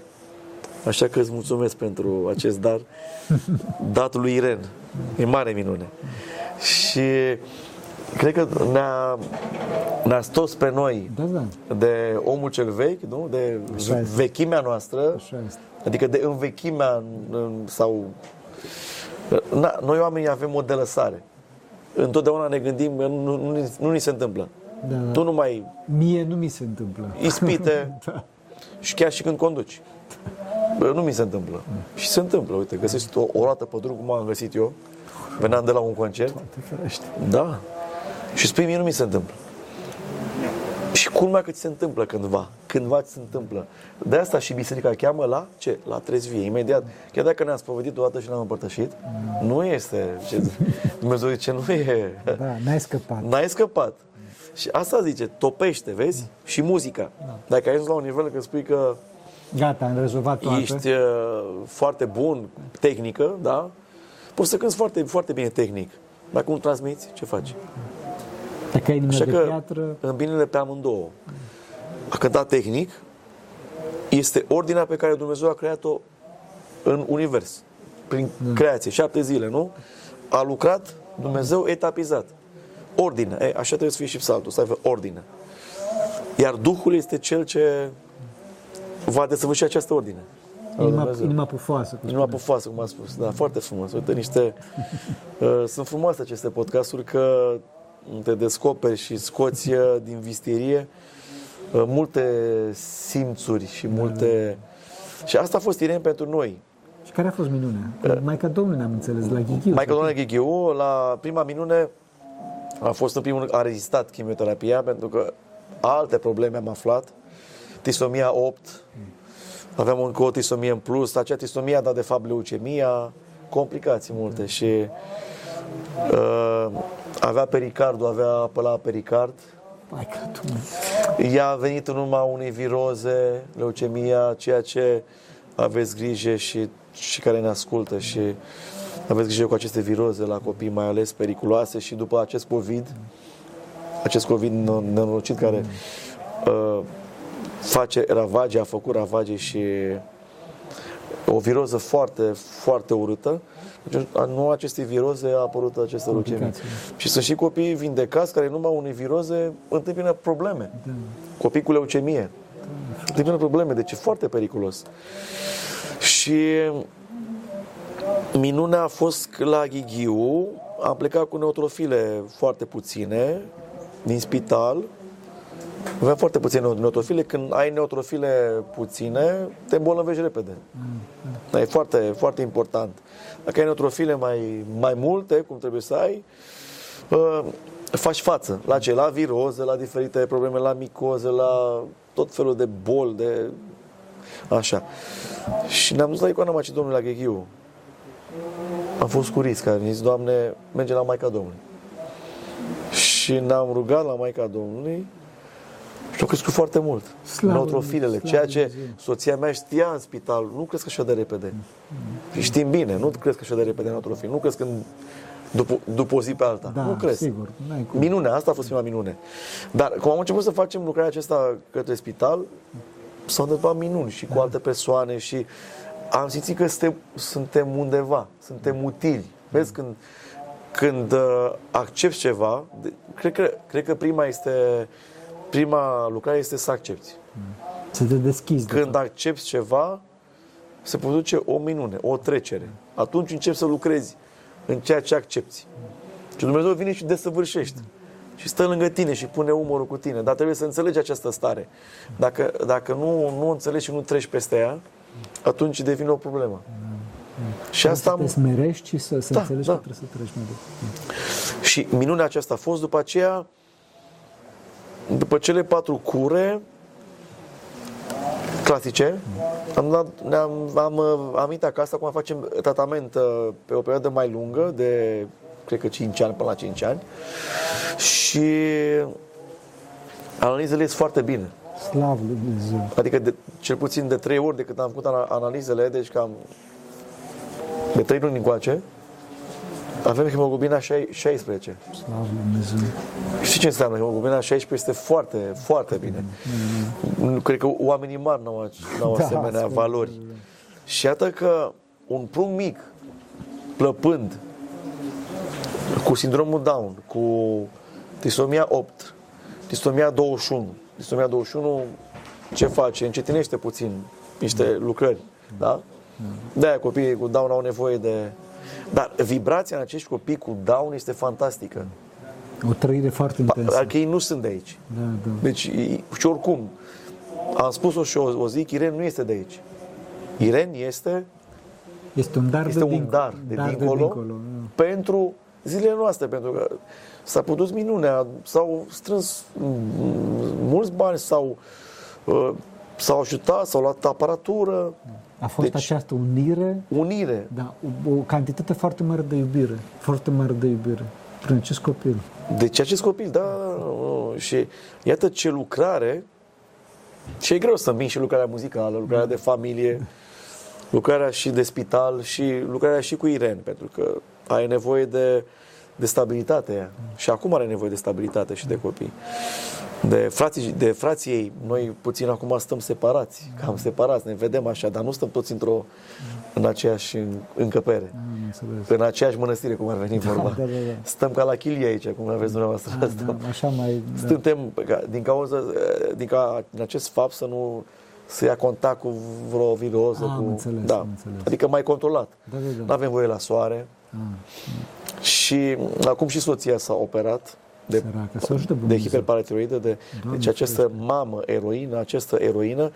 Așa că îți mulțumesc pentru acest dar dat lui Iren. E mare minune. Și cred că ne-a, ne-a stos pe noi Da, da. de omul cel vechi, nu? de Așa este. vechimea noastră, Așa este. Adică de învechimea în- sau... Na, noi oamenii avem o delăsare. Întotdeauna ne gândim, nu, nu, nu, ni- nu ni se întâmplă. Da, da. Tu nu mai Mie nu mi se întâmplă. ispite Da. și chiar și când conduci. Bă, nu mi se întâmplă. Și se întâmplă. Uite, găsești o, o roată pe drum, cum am găsit eu. Veneam de la un concert. Te ferește. Da. Și spui, mie nu mi se întâmplă. Și culmea că ți se întâmplă cândva. Cândva ți se întâmplă. De asta și biserica cheamă la ce? La trezvie, imediat. Chiar dacă ne-am spovedit o dată și ne-am împărtășit, nu este. Ce, Dumnezeu zice, nu e. Da, n-ai scăpat. N-ai scăpat. Și asta zice, topește, vezi? Și muzica. Dacă ai ajuns la un nivel că spui că Gata, am rezolvat toate. ești uh, foarte bun, tehnică, da? Poți să cânti foarte, foarte bine tehnic. Dacă nu transmiți, ce faci? Dacă ai inimă Așa de că piatră, în binele pe amândouă. A cântat tehnic este ordinea pe care Dumnezeu a creat-o în univers. Prin creație, șapte zile, nu? A lucrat Dumnezeu etapizat. Ordine. E, așa trebuie să fie și psaltul, să aibă ordine. Iar Duhul este cel ce va desăvârși această ordine. a lui inima, Dumnezeu. inima pufoasă. cum Inima pufoasă, cum a spus. Da, foarte frumos. Uite, niște... Uh, sunt frumoase aceste podcasturi că te descoperi și scoți uh, din vistierie uh, multe simțuri și multe... Și asta a fost Irene pentru noi. Și care a fost minunea? Că Maica Domnului ne-am înțeles, la Ghichiu. Maica Domnule Ghighiu, la prima minune, a fost în primul rând, a rezistat chimioterapia pentru că alte probleme am aflat. Tisomia 8, aveam încă o tisomie în plus, acea tisomie a dat de fapt leucemia, complicații multe și uh, avea pericardul, avea apă la pericard. Maica Domnului. Ea a venit în urma unei viroze, leucemia, ceea ce aveți grijă și, și care ne ascultă și aveți grijă cu aceste viroze la copii, mai ales periculoase și după acest COVID, acest COVID nenorocit care uh, face ravage, a făcut ravage și o viroză foarte, foarte urâtă. Deci, nu aceste viroze a apărut această leucemie. Complicații. Și sunt și copii vindecați care numai unei viroze întâmpină probleme. Da. Copii cu leucemie. Întâmpină probleme, deci e foarte periculos. Și minunea a fost că la Ghighiu, am plecat cu neutrofile foarte puține din spital. Aveam foarte puține neutrofile. Când ai neutrofile puține, te îmbolnăvești repede. Dar e foarte, foarte important. Dacă ai neutrofile mai, mai multe, cum trebuie să ai, uh, faci față la ce? La viroză, la diferite probleme, la micoze, la tot felul de boli, de... Așa. Și ne-am dus la icoana Macii Domnului la Gheghiu. Am fost cu risc, am zis, Doamne, merge la Maica Domnului. Și ne-am rugat la Maica Domnului și au crescut foarte mult. Slavă Neutrofilele, Lui, ceea slavă ce Dumnezeu. soția mea știa în spital, nu cresc așa de repede. Și știm bine, nu cresc așa de repede neutrofil, nu cresc în, după, după o zi pe alta. Da, nu cresc. sigur. N-ai cum. Minunea, asta a fost prima minune. Dar cum am început să facem lucrarea aceasta către spital, s-au întâmplat minuni și cu alte persoane și am simțit că suntem, suntem undeva, suntem utili. Vezi, când, când uh, accepti ceva, de, cred, că, cred că prima este prima lucrare este să accepti. Să te deschizi. de Când accepti ceva, se produce o minune, o trecere. Atunci începi să lucrezi în ceea ce accepti. Și Dumnezeu vine și desăvârșește. Și stă lângă tine și pune umărul cu tine. Dar trebuie să înțelegi această stare. Dacă, dacă nu, nu o înțelegi și nu treci peste ea, atunci devine o problemă. Și asta Să te smerești și să, să Da, înțelegi da. că trebuie să treci mai departe. Și minunea aceasta a fost după aceea, după cele patru cure clasice, am, dat, ne-am, am, am venit acasă, acum facem tratament uh, pe o perioadă mai lungă, de cred că 5 ani până la 5 ani, și analizele sunt foarte bine. Slavă lui Dumnezeu. Adică de, cel puțin de 3 ori de când am făcut ana- analizele, deci cam de 3 luni încoace, avem hemoglobina șai- 16. Slavă lui Dumnezeu. Știi ce înseamnă? Hemoglobina 16 este foarte, foarte bine. Nu Cred că oamenii mari nu au, n-au Da, asemenea spune. valori. Și iată că un prunc mic, plăpând, cu sindromul Down, cu trisomia 8, trisomia 21, trisomia 21 ce face? Încetinește puțin niște lucrări, da? De-aia copiii cu Down au nevoie de... Dar vibrația în acești copii cu Down este fantastică. O trăire foarte intensă. Adică ei nu sunt de aici. Da, da. Deci, i- și oricum, am spus-o și o, o zic, Iren nu este de aici. Iren este, Este un dar este de un dincolo. dar de dar dincolo, De dincolo da. pentru zilele noastre, pentru că s-a produs minunea, s-au strâns mm, mulți bani, s-au, uh, s-au ajutat, s-au luat aparatură, A fost Deci- această unire, unire. da, o, o cantitate foarte mare de iubire. Foarte mare de iubire. Prin acest copil. Deci acest copil, da, nu, și iată ce lucrare, și e greu să îmbini și lucrarea muzicală, lucrarea de familie, lucrarea și de spital și lucrarea și cu Iren, pentru că ai nevoie de, de stabilitate ea. Și acum are nevoie de stabilitate și de copii. De frații, de frații ei, noi puțin acum stăm separați, cam separați, ne vedem așa, dar nu stăm toți într-o, în aceeași încăpere Am înțeles. în aceeași mănăstire, cum ar veni vorba. da, da, da. Stăm ca la chilie aici, cum aveți dumneavoastră. Da, Stăm- da, așa mai... Da. Suntem, ca- din cauza, din ca, din acest fapt să nu să ia contact cu vreo viroză. Am cu, înțeles, da. am înțeles. Adică mai controlat. Da, da, da. Nu avem voie la soare. Ah, Și acum și soția s-a operat de, Săracă, să ajute de Dumnezeu. hiperparatiroidă, de, Doamne deci această mamă eroină, această eroină,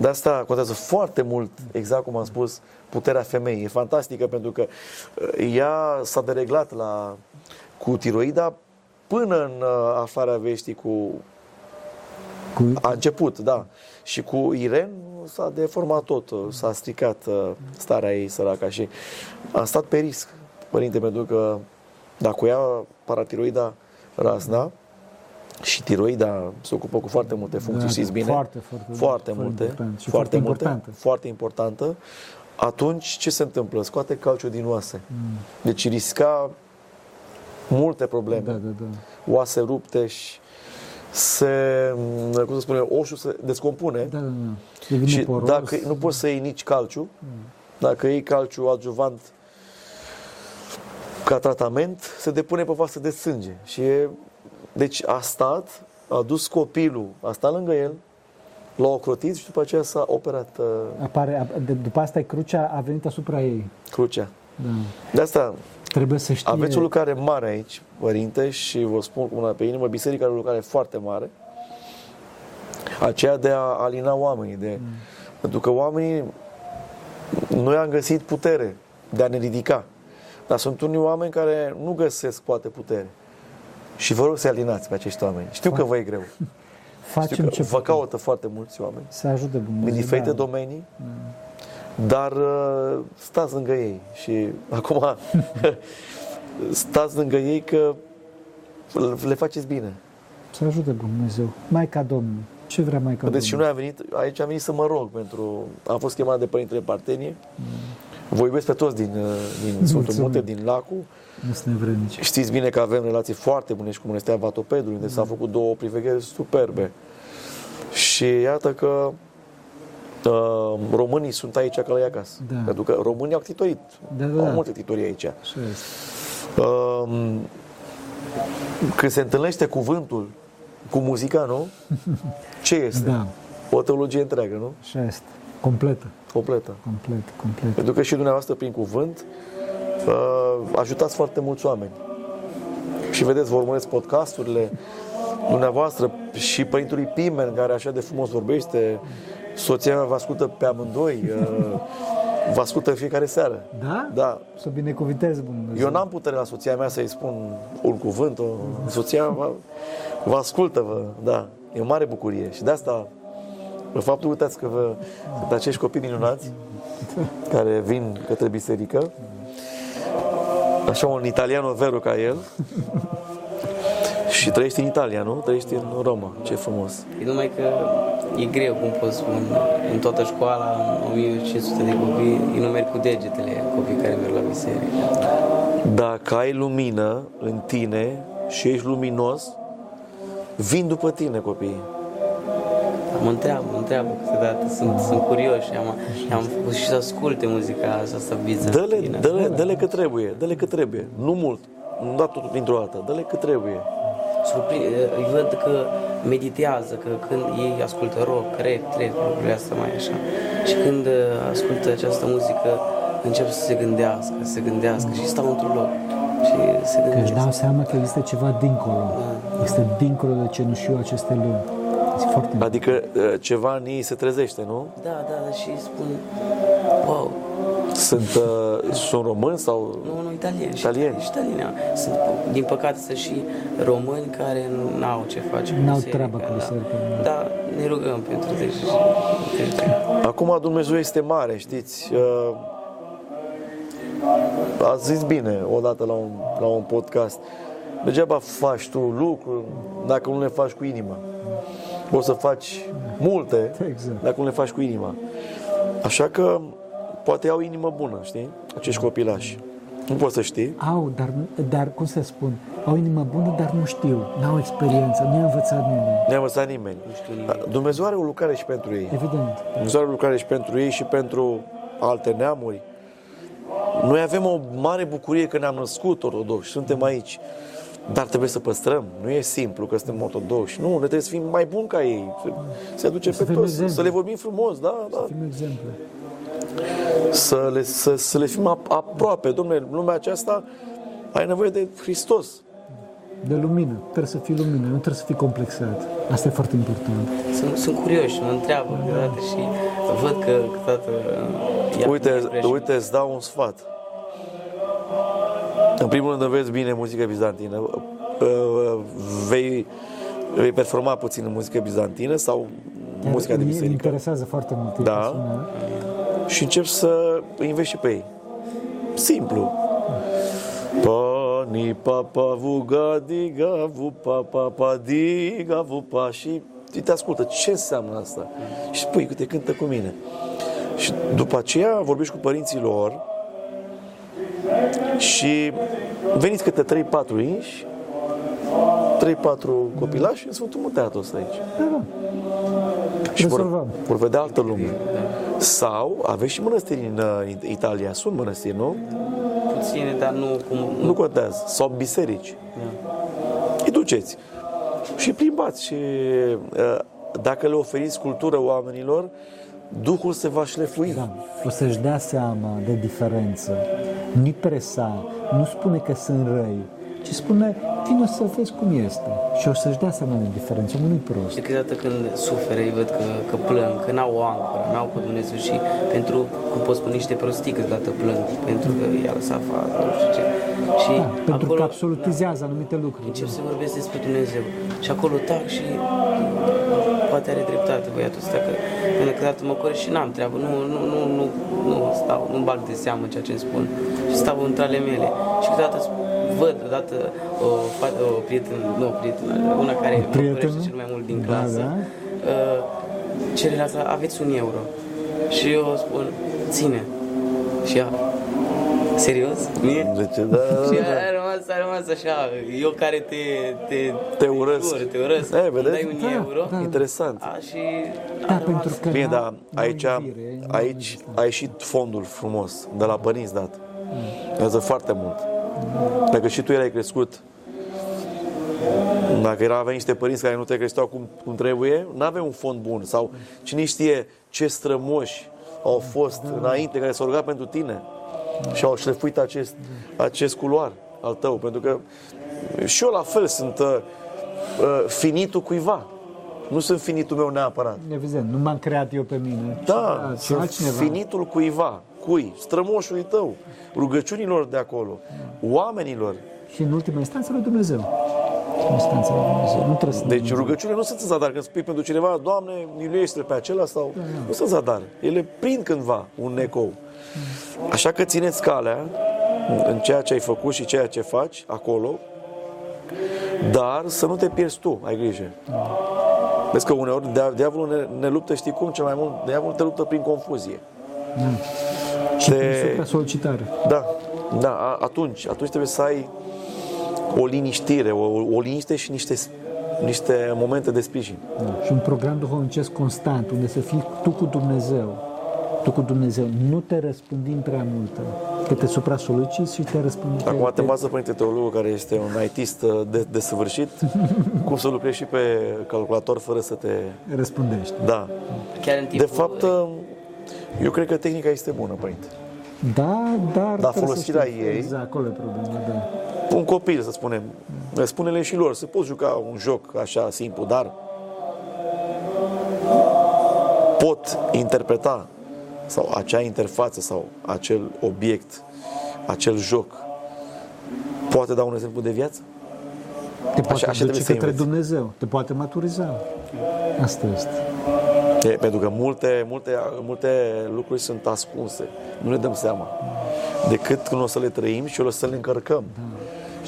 de asta contează foarte mult, exact cum am spus, puterea femeii. E fantastică pentru că uh, ea s-a dereglat la, cu tiroida până în uh, aflarea veștii cu Cu, a început, da. Și cu Iren s-a deformat tot, s-a stricat uh, starea ei săraca și a stat pe risc, părinte, pentru că dacă o ia paratiroida razna și tiroida se ocupă cu foarte multe funcții, Da, știți bine? foarte, foarte, foarte foarte multe, important și foarte, foarte multe, importantă. foarte importantă. Atunci ce se întâmplă? Scoate calciul din oase. Mm. Deci risca multe probleme da, da, da. oase rupte și se, cum să spunem, oșul se descompune Da, da, da. Devine și poros. dacă nu poți să iei nici calciu, dacă iei calciu adjuvant ca tratament, se depune pe față de sânge. Și e, deci a stat, a dus copilul, a stat lângă el, l-a ocrotit și după aceea s-a operat uh, Apare, de, după asta crucea a venit asupra ei. crucea. Da. De asta Trebuie să știe... Aveți o lucrare mare aici, părinte, și vă spun cu mâna pe inimă, biserica are o lucrare foarte mare. Aceea de a alina oamenii. De, Mm. Pentru că oamenii, noi am găsit putere de a ne ridica. Dar sunt unii oameni care nu găsesc poate putere. Și vă rog să alinați pe acești oameni. Știu că vă e greu. Știu Facem că ce vă putem. caută foarte mulți oameni Să ajute Dumnezeu. din diferite da. domenii, dar uh, stați lângă ei și acum stați lângă ei că le faceți bine. Să ajute Dumnezeu. Maica Domnului. Ce vrea Maica Deci și Domnului? noi am venit, aici am venit să mă rog pentru, am fost chemat de Părintele Partenie, vă iubesc pe toți din, uh, din Sfântul Mulțumim. Munte, din Lacu. Nu sunt nevrenici. Știți bine că avem relații foarte bune și cu Mănăstirea Vatopedului, unde s-au făcut două privegheri superbe. Și iată că uh, românii sunt aici ca la ei acasă. Da. Pentru că românii au titorit. Da, da, Au da. multe titorii aici. Așa este. Um, când se întâlnește cuvântul cu muzica, nu? Ce este? Da, O teologie întreagă, nu? așa este. Completă. Completă. Complet, complet. Pentru că și dumneavoastră, prin cuvânt, uh, ajutați foarte mulți oameni. și vedeți, vă urmăresc podcasturile dumneavoastră și părintului Pimen, care așa de frumos vorbește, soția mea vă ascultă pe amândoi, uh, vă ascultă în fiecare seară. Da? Da. Să binecuvinteze Bunul Dumnezeu. Eu n-am putere la soția mea să-i spun un cuvânt, o... soția vă, vă ascultă, vă, da. E o mare bucurie și de asta, de faptul, uitați că vă, sunt acești copii minunați care vin către biserică, așa un italiano vero ca el, și trăiești în Italia, nu? Trăiești în Roma. Ce frumos. E numai că e greu, cum pot spune, în toată școala, 1500 de copii, îi numeri cu degetele copii care merg la biserică. Dacă ai lumină în tine și ești luminos, vin după tine copiii. Mă întreabă, mă întreabă câteodată, sunt, sunt curioși, am, am făcut și să asculte muzica asta, asta bizară. Dă-le, dă-le, dă-le cât trebuie, dă-le cât trebuie. Nu mult, nu da tot dintr-o dată, dă-le cât trebuie. Surpri- îi văd că meditează, că când ei ascultă rock, rap, trap, lucrurile astea mai așa. Și când uh, ascultă această muzică, încep să se gândească, să se gândească și stau într-un loc. Și se Că își gândesc. dau seama că există ceva dincolo. Este dincolo de cenușiul acestei lumi. Este foarte Adică uh, ceva în ei se trezește, nu? Da, da, da, și spun, wow, Sunt, uh, sunt români sau... nu, nu, italieni. și Italieni. Și italieni. Sunt, din păcate, sunt și români care nu au ce face cu N-au biserica, treabă cu biserica, Da. da, ne rugăm pentru deci. Acum Dumnezeu este mare, știți? Uh, Ați zis bine odată la un, la un podcast. Degeaba faci tu lucruri dacă nu le faci cu inima. Poți să faci multe Exact. dacă nu le faci cu inima. Așa că poate au inimă bună, știi? Acești copilași. Nu poți să știi. Au, dar, dar cum să spun, au inimă bună, dar nu știu, n-au experiență, nu i-a învățat nimeni. Nu a învățat nimeni. Dumnezeu are o lucrare și pentru ei. Evident. Dumnezeu are o lucrare și pentru ei și pentru alte neamuri. Noi avem o mare bucurie că ne-am născut ortodoxi, suntem aici. Dar trebuie să păstrăm. Nu e simplu că suntem ortodoxi. Nu, ne trebuie să fim mai buni ca ei. Să- Să aduce Să pe fim toți, exemple. să le vorbim frumos, da, da. Fim exemple. Să le, să, să le fim ap- aproape. Domnule, lumea aceasta ai nevoie de Hristos. De lumină. Trebuie să fii lumină, nu trebuie să fii complexat. Asta e foarte important. Sunt, sunt curioși, mă întreabă câteodată și văd că câteodată... uh, ia- Uite, ia- uite, îți dau un sfat. În primul rând înveți bine muzică bizantină. Uh, Vei, vei performa puțin în muzică bizantină sau muzica de Mie Îmi biserică interesează foarte mult. Da. pasiunea. și începi să investi și pe ei. Simplu. Pani papa vuga diga vu papa pa diga vu pa și te ascultă ce înseamnă asta și spui că te cântă cu mine și după aceea vorbești cu părinții lor și veniți câte 3-4 inși 3-4 copilași în Sfântul Munte Atos aici Da, da. și vor, Rezolvăm. vor vedea altă lume. Sau aveți și mănăstiri în uh, Italia, sunt mănăstiri, nu? Puține, dar nu cum... Nu contează. Sau biserici. Da. Îi duceți. Și plimbați și uh, dacă le oferiți cultură oamenilor, Duhul se va șlefui. Da, o să-și dea seama de diferență. Nu-i presa, nu spune că sunt răi, ci spune, vino să vezi cum este. Și o să-și dea seama de diferență, omul nu-i prost. Și câteodată când suferă, îi văd că, că plâng, că n-au o ancoră, n-au pe Dumnezeu și pentru, cum pot spune, niște prostii câteodată plâng, pentru că i-a lăsat afară, nu știu ce. Și Da, pentru acolo, că absolutizează anumite lucruri. încep să vorbesc despre Dumnezeu. Și acolo tac și poate are dreptate băiatul ăsta, că până câteodată mă corect și n-am treabă, nu, nu, nu, nu, nu stau, nu bag de seamă ceea ce îmi spun. Și stau între ale mele. Și câteodată văd, odată o, fa- o prietenă, nu o prietenă, una care mă prietenă? corește cel mai mult din Da, clasă, da. uh, cere la asta, aveți un euro. Și eu spun, ține. Și ea, serios? Mie? Deci, da, Și da, da. a rămas, a rămas așa, eu care te, te, Te urăsc. jur, te urăsc, E, îmi vedeți? dai un Da, euro, da. Interesant. a, și Da, a rămas. pentru că Bine, n-au- dar n-au aici, iubire, n-au aici iubire. a ieșit fondul frumos, de la părinți dat. Iază foarte mult. Dacă și tu erai crescut, dacă era, aveai niște părinți care nu te creșteau cum, cum trebuie, nu aveai un fond bun. Sau cine știe ce strămoși au fost înainte care s-au rugat pentru tine și au șlefuit acest, acest culoar al tău. Pentru că Și eu la fel sunt uh, uh, finitul cuiva. Nu sunt finitul meu neapărat. Evident, nu m-am creat eu pe mine. Da, ci sunt altcineva. finitul cuiva. Cui? Strămoșului tău. Rugăciunilor de acolo. Oamenilor. Și în ultima instanță lui Dumnezeu. În instanța lui Dumnezeu. Nu trebuie să Deci rugăciunile nu sunt în zadar. Când spui pentru cineva, Doamne, miluiește pe acela sau... Nu sunt în zadar. Ele prind cândva un ecou. Așa că țineți calea în ceea ce ai făcut și ceea ce faci acolo, dar să nu te pierzi tu, ai grijă. Vezi că uneori dia- diavolul ne, ne luptă, știi cum, cel mai mult, diavolul te luptă prin confuzie. Și te- prin supra-solicitare. Da, da, a- atunci, atunci trebuie să ai o liniștire, o, o liniște și niște, niște momente de sprijin. Și un program duhovnicesc constant, unde să fii tu cu Dumnezeu. Tu cu Dumnezeu. Nu te răspândim prea mult. Că te supra-soliciți și te răspândim. Acum te învață Părinte Teologul, care este un ITist de, desăvârșit, cum să lucrezi și pe calculator fără să te... răspundești. Da. Chiar în timpul... De fapt, eu cred că tehnica este bună, Părinte. Da, dar... trebuie să folosirea știi. ei- Exact, acolo e problema, da. Un copil, să spunem, spune-le și lor, se pot juca un joc așa simplu, dar pot interpreta sau acea interfață sau acel obiect, acel joc, poate da un exemplu de viață? Te poate așa duce trebuie să către înveți. Dumnezeu. Te poate maturiza. Asta este. E, pentru că multe, multe, multe lucruri sunt ascunse, nu ne dăm seama. Decât când o să le trăim și o să le încărcăm.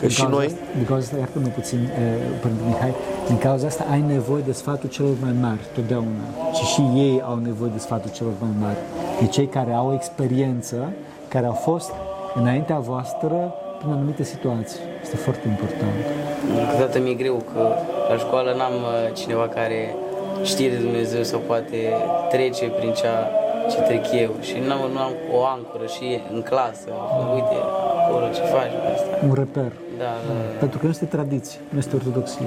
Că și Din cauza noi, Asta, din cauza asta, iartă-mă puțin, eh, Părinte Mihai, din cauza asta ai nevoie de sfatul celor mai mari, totdeauna. Și și ei au nevoie de sfatul celor mai mari. De cei care au experiență, care au fost înaintea voastră prin anumite situații. Este foarte important. Câteodată mi-e greu că la școală n-am uh, cineva care știe de Dumnezeu sau poate trece prin ceea ce trec eu și n-am, nu am o ancoră și în clasă. Uite, acolo ce faci asta. Un reper. Da, da. Pentru că nu este tradiție, nu este ortodoxie.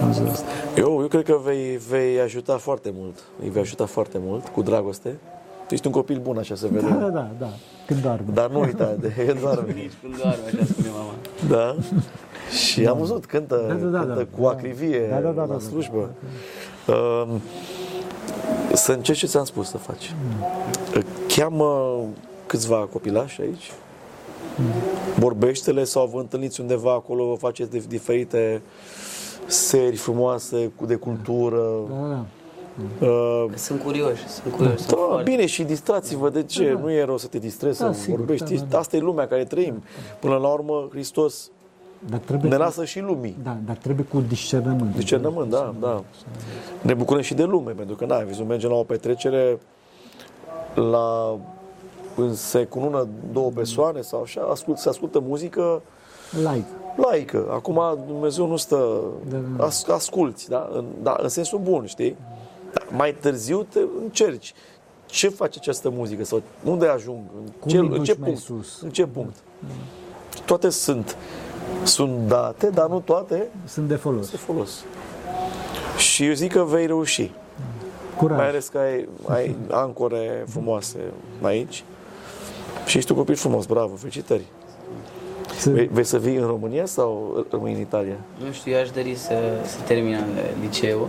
Cauza asta. eu, eu cred că vei, vei ajuta foarte mult. Îi vei ajuta foarte mult, cu dragoste. Ești un copil bun, așa se vede. Da, da, da, da. Când doarme. Dar nu uita de doarme. Nici când doarme, așa spune mama. Da? Și am văzut, cântă, Da, da, da, cântă da. cu acrivie Da, da, da, la da, da. slujbă. Uh, să încerci ce ți-am spus să faci. Uh, Cheamă câțiva copilași aici, vorbește-le sau vă întâlniți undeva acolo, vă faceți de diferite seri frumoase cu de cultură. Da, da. Uh, Sunt curioși, sunt curioși. sunt da, foarte- bine, și distrați-vă, de ce? Nu e rău să te distrezi, Da, să sigur, vorbești. da, da, da. Asta e lumea care trăim. Până la urmă, Hristos Dar trebuie, ne lasă și lumii. da, dar trebuie cu discernământ. Discernământ, da, da. Ne bucurăm și de lume, pentru că, na, vezi, mergem la o petrecere la când se cunună două persoane sau așa, ascult, se ascultă muzică Like. laică. Acum Dumnezeu nu stă, Da, da. as, asculți, da? În, da, în sensul bun, știi? Da, mai târziu te încerci. Ce face această muzică? Sau unde ajung? În Cum ce, îi în duci ce mai punct? sus? În ce punct? Toate sunt, sunt date, dar nu toate Sunt de folos. de folos. Și eu zic că vei reuși. Curaj. Mai ales că ai, ai ancore frumoase aici. Și ești un copil frumos, bravo, felicitări. Să- Vei, vei să vii în România sau rămâi în Italia? Nu știu, eu aș dori să, să termin uh, liceu,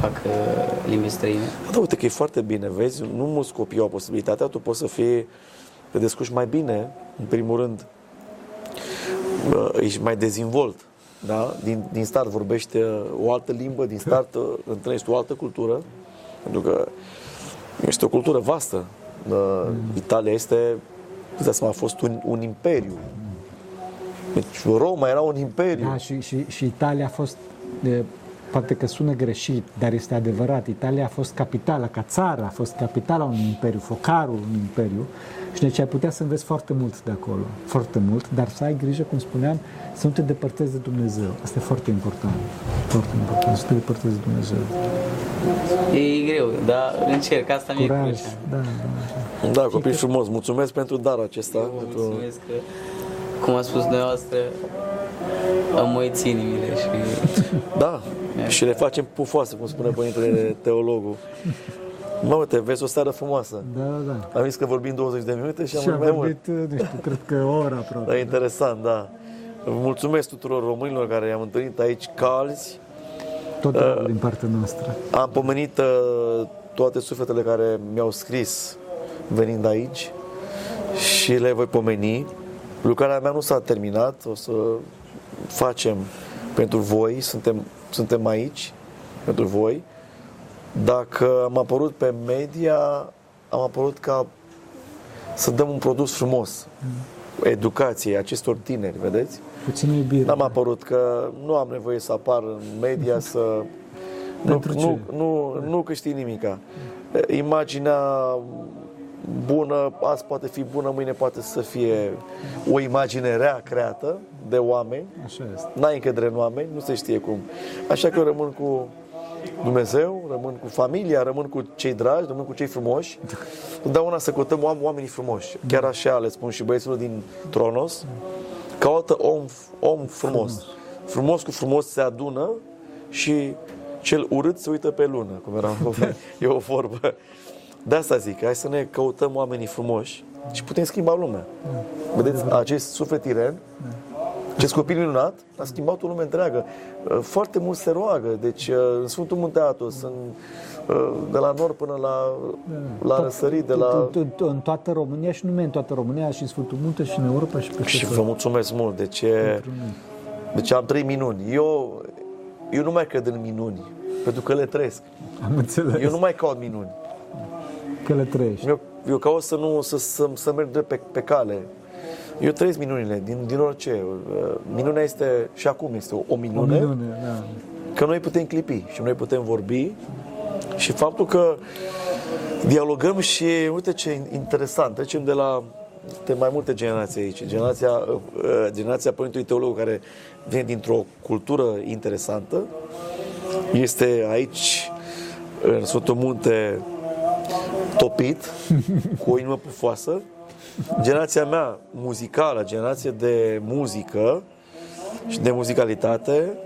fac uh, limbi străine. Da, uite că e foarte bine, vezi, nu mulți copii au posibilitatea, tu poți să fii, te descurci mai bine, în primul rând, uh, ești mai dezvolt, da? Din, din start vorbești uh, o altă limbă, din start uh, întâlnești o altă cultură, pentru că este o cultură vastă. Uh, Italia este, îți dai seama, a fost un, un imperiu. Deci Roma era un imperiu. Da, și, și, și Italia a fost, e, poate că sună greșit, dar este adevărat. Italia a fost capitala, ca țară, a fost capitala unui imperiu, focarul unui imperiu. Și deci ai putea să înveți foarte mult de acolo, foarte mult, dar să ai grijă, cum spuneam, să nu te depărtezi de Dumnezeu. Asta e foarte important. Foarte important, să te depărtezi de Dumnezeu. E greu, dar încerc, asta mi-e Curaj, crucea. da, da. Da, copil frumos, mulțumesc pentru darul acesta. Vă pentru... mulțumesc că, cum a spus dumneavoastră, amoiți inimile și Da, și le facem pufoase, cum spune Părintele Teologul. Mă, uite, vezi o seară frumoasă. Da, da, da. Am zis că vorbim 20 de minute și am Și am vorbit mai mult. vorbit, nu știu, cred că o oră aproape. Da, interesant, da. mulțumesc tuturor românilor care i-am întâlnit aici calzi. Tot uh, din partea noastră. Am pomenit uh, toate sufletele care mi-au scris venind aici și le voi pomeni. Lucrarea mea nu s-a terminat, o să facem pentru voi, suntem, suntem aici pentru voi. Dacă am apărut pe media, am apărut ca să dăm un produs frumos, educației acestor tineri, vedeți? Puțin iubire. N-am apărut că nu am nevoie să apar în media să... nu, Pentru ce? nu, nu, nu câștig nimica. Imaginea bună, azi poate fi bună, mâine poate să fie o imagine rea creată de oameni. Așa este. N-ai încredere în oameni, nu se știe cum. Așa că eu rămân cu Dumnezeu, rămân cu familia, rămân cu cei dragi, rămân cu cei frumoși. Întotdeauna să căutăm oam- oamenii frumoși. Chiar așa le spun și băieților din Tronos. Caută om, om frumos. Frumos cu frumos se adună și cel urât se uită pe lună, cum era e o vorbă. De asta zic, hai să ne căutăm oamenii frumoși și putem schimba lumea. Vedeți, acest suflet iren acest copil minunat a schimbat o lume întreagă. Uh, Foarte mult se roagă. Deci, uh, în Sfântul Munte Atos, în, uh, de la nord până la, la răsărit, de la... Tot- tot- tot- În toată România și nu numai în toată România, și în Sfântul Munte și în Europa și peste Și tot. vă mulțumesc mult. Deci, e- deci am trei minuni. Eu, eu nu mai cred în minuni, pentru că le trăiesc. Am înțeles Eu nu mai caut minuni. că le trăiești. Eu, eu caut să, nu, să, să, să merg drept pe, pe cale. Eu trăiesc minunile, din, din orice. Uh, Minunea este, și acum este o, o O minune. minune, da. că noi putem clipi și noi putem vorbi și faptul că dialogăm și uite ce interesant, trecem de la de mai multe generații aici. Generația, uh, generația Părintului Teolog care vine dintr-o cultură interesantă, este aici în Sfântul Munte topit, cu o inimă pufoasă. Generația mea muzicală, generație de muzică și de muzicalitate,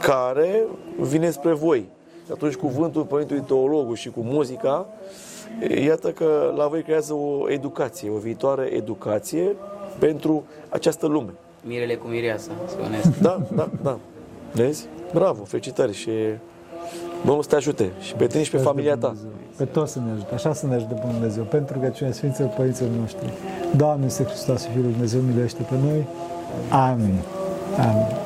care vine spre voi. Și atunci cuvântul Părintului Teologul și cu muzica, iată că la voi creează o educație, o viitoare educație pentru această lume. Mirele cu mireasa, spuneți. Da, da, da. Vezi? Bravo, felicitări și Domnul să te ajute și pe tine și pe familia ta. Pe toți să ne ajute. Așa să ne ajute Bunul Dumnezeu. Pentru rugăciunea Sfinților Părinților noștri. Doamne, este Hristos, Fiul lui Dumnezeu, miluiește pe noi. Amin. Amin.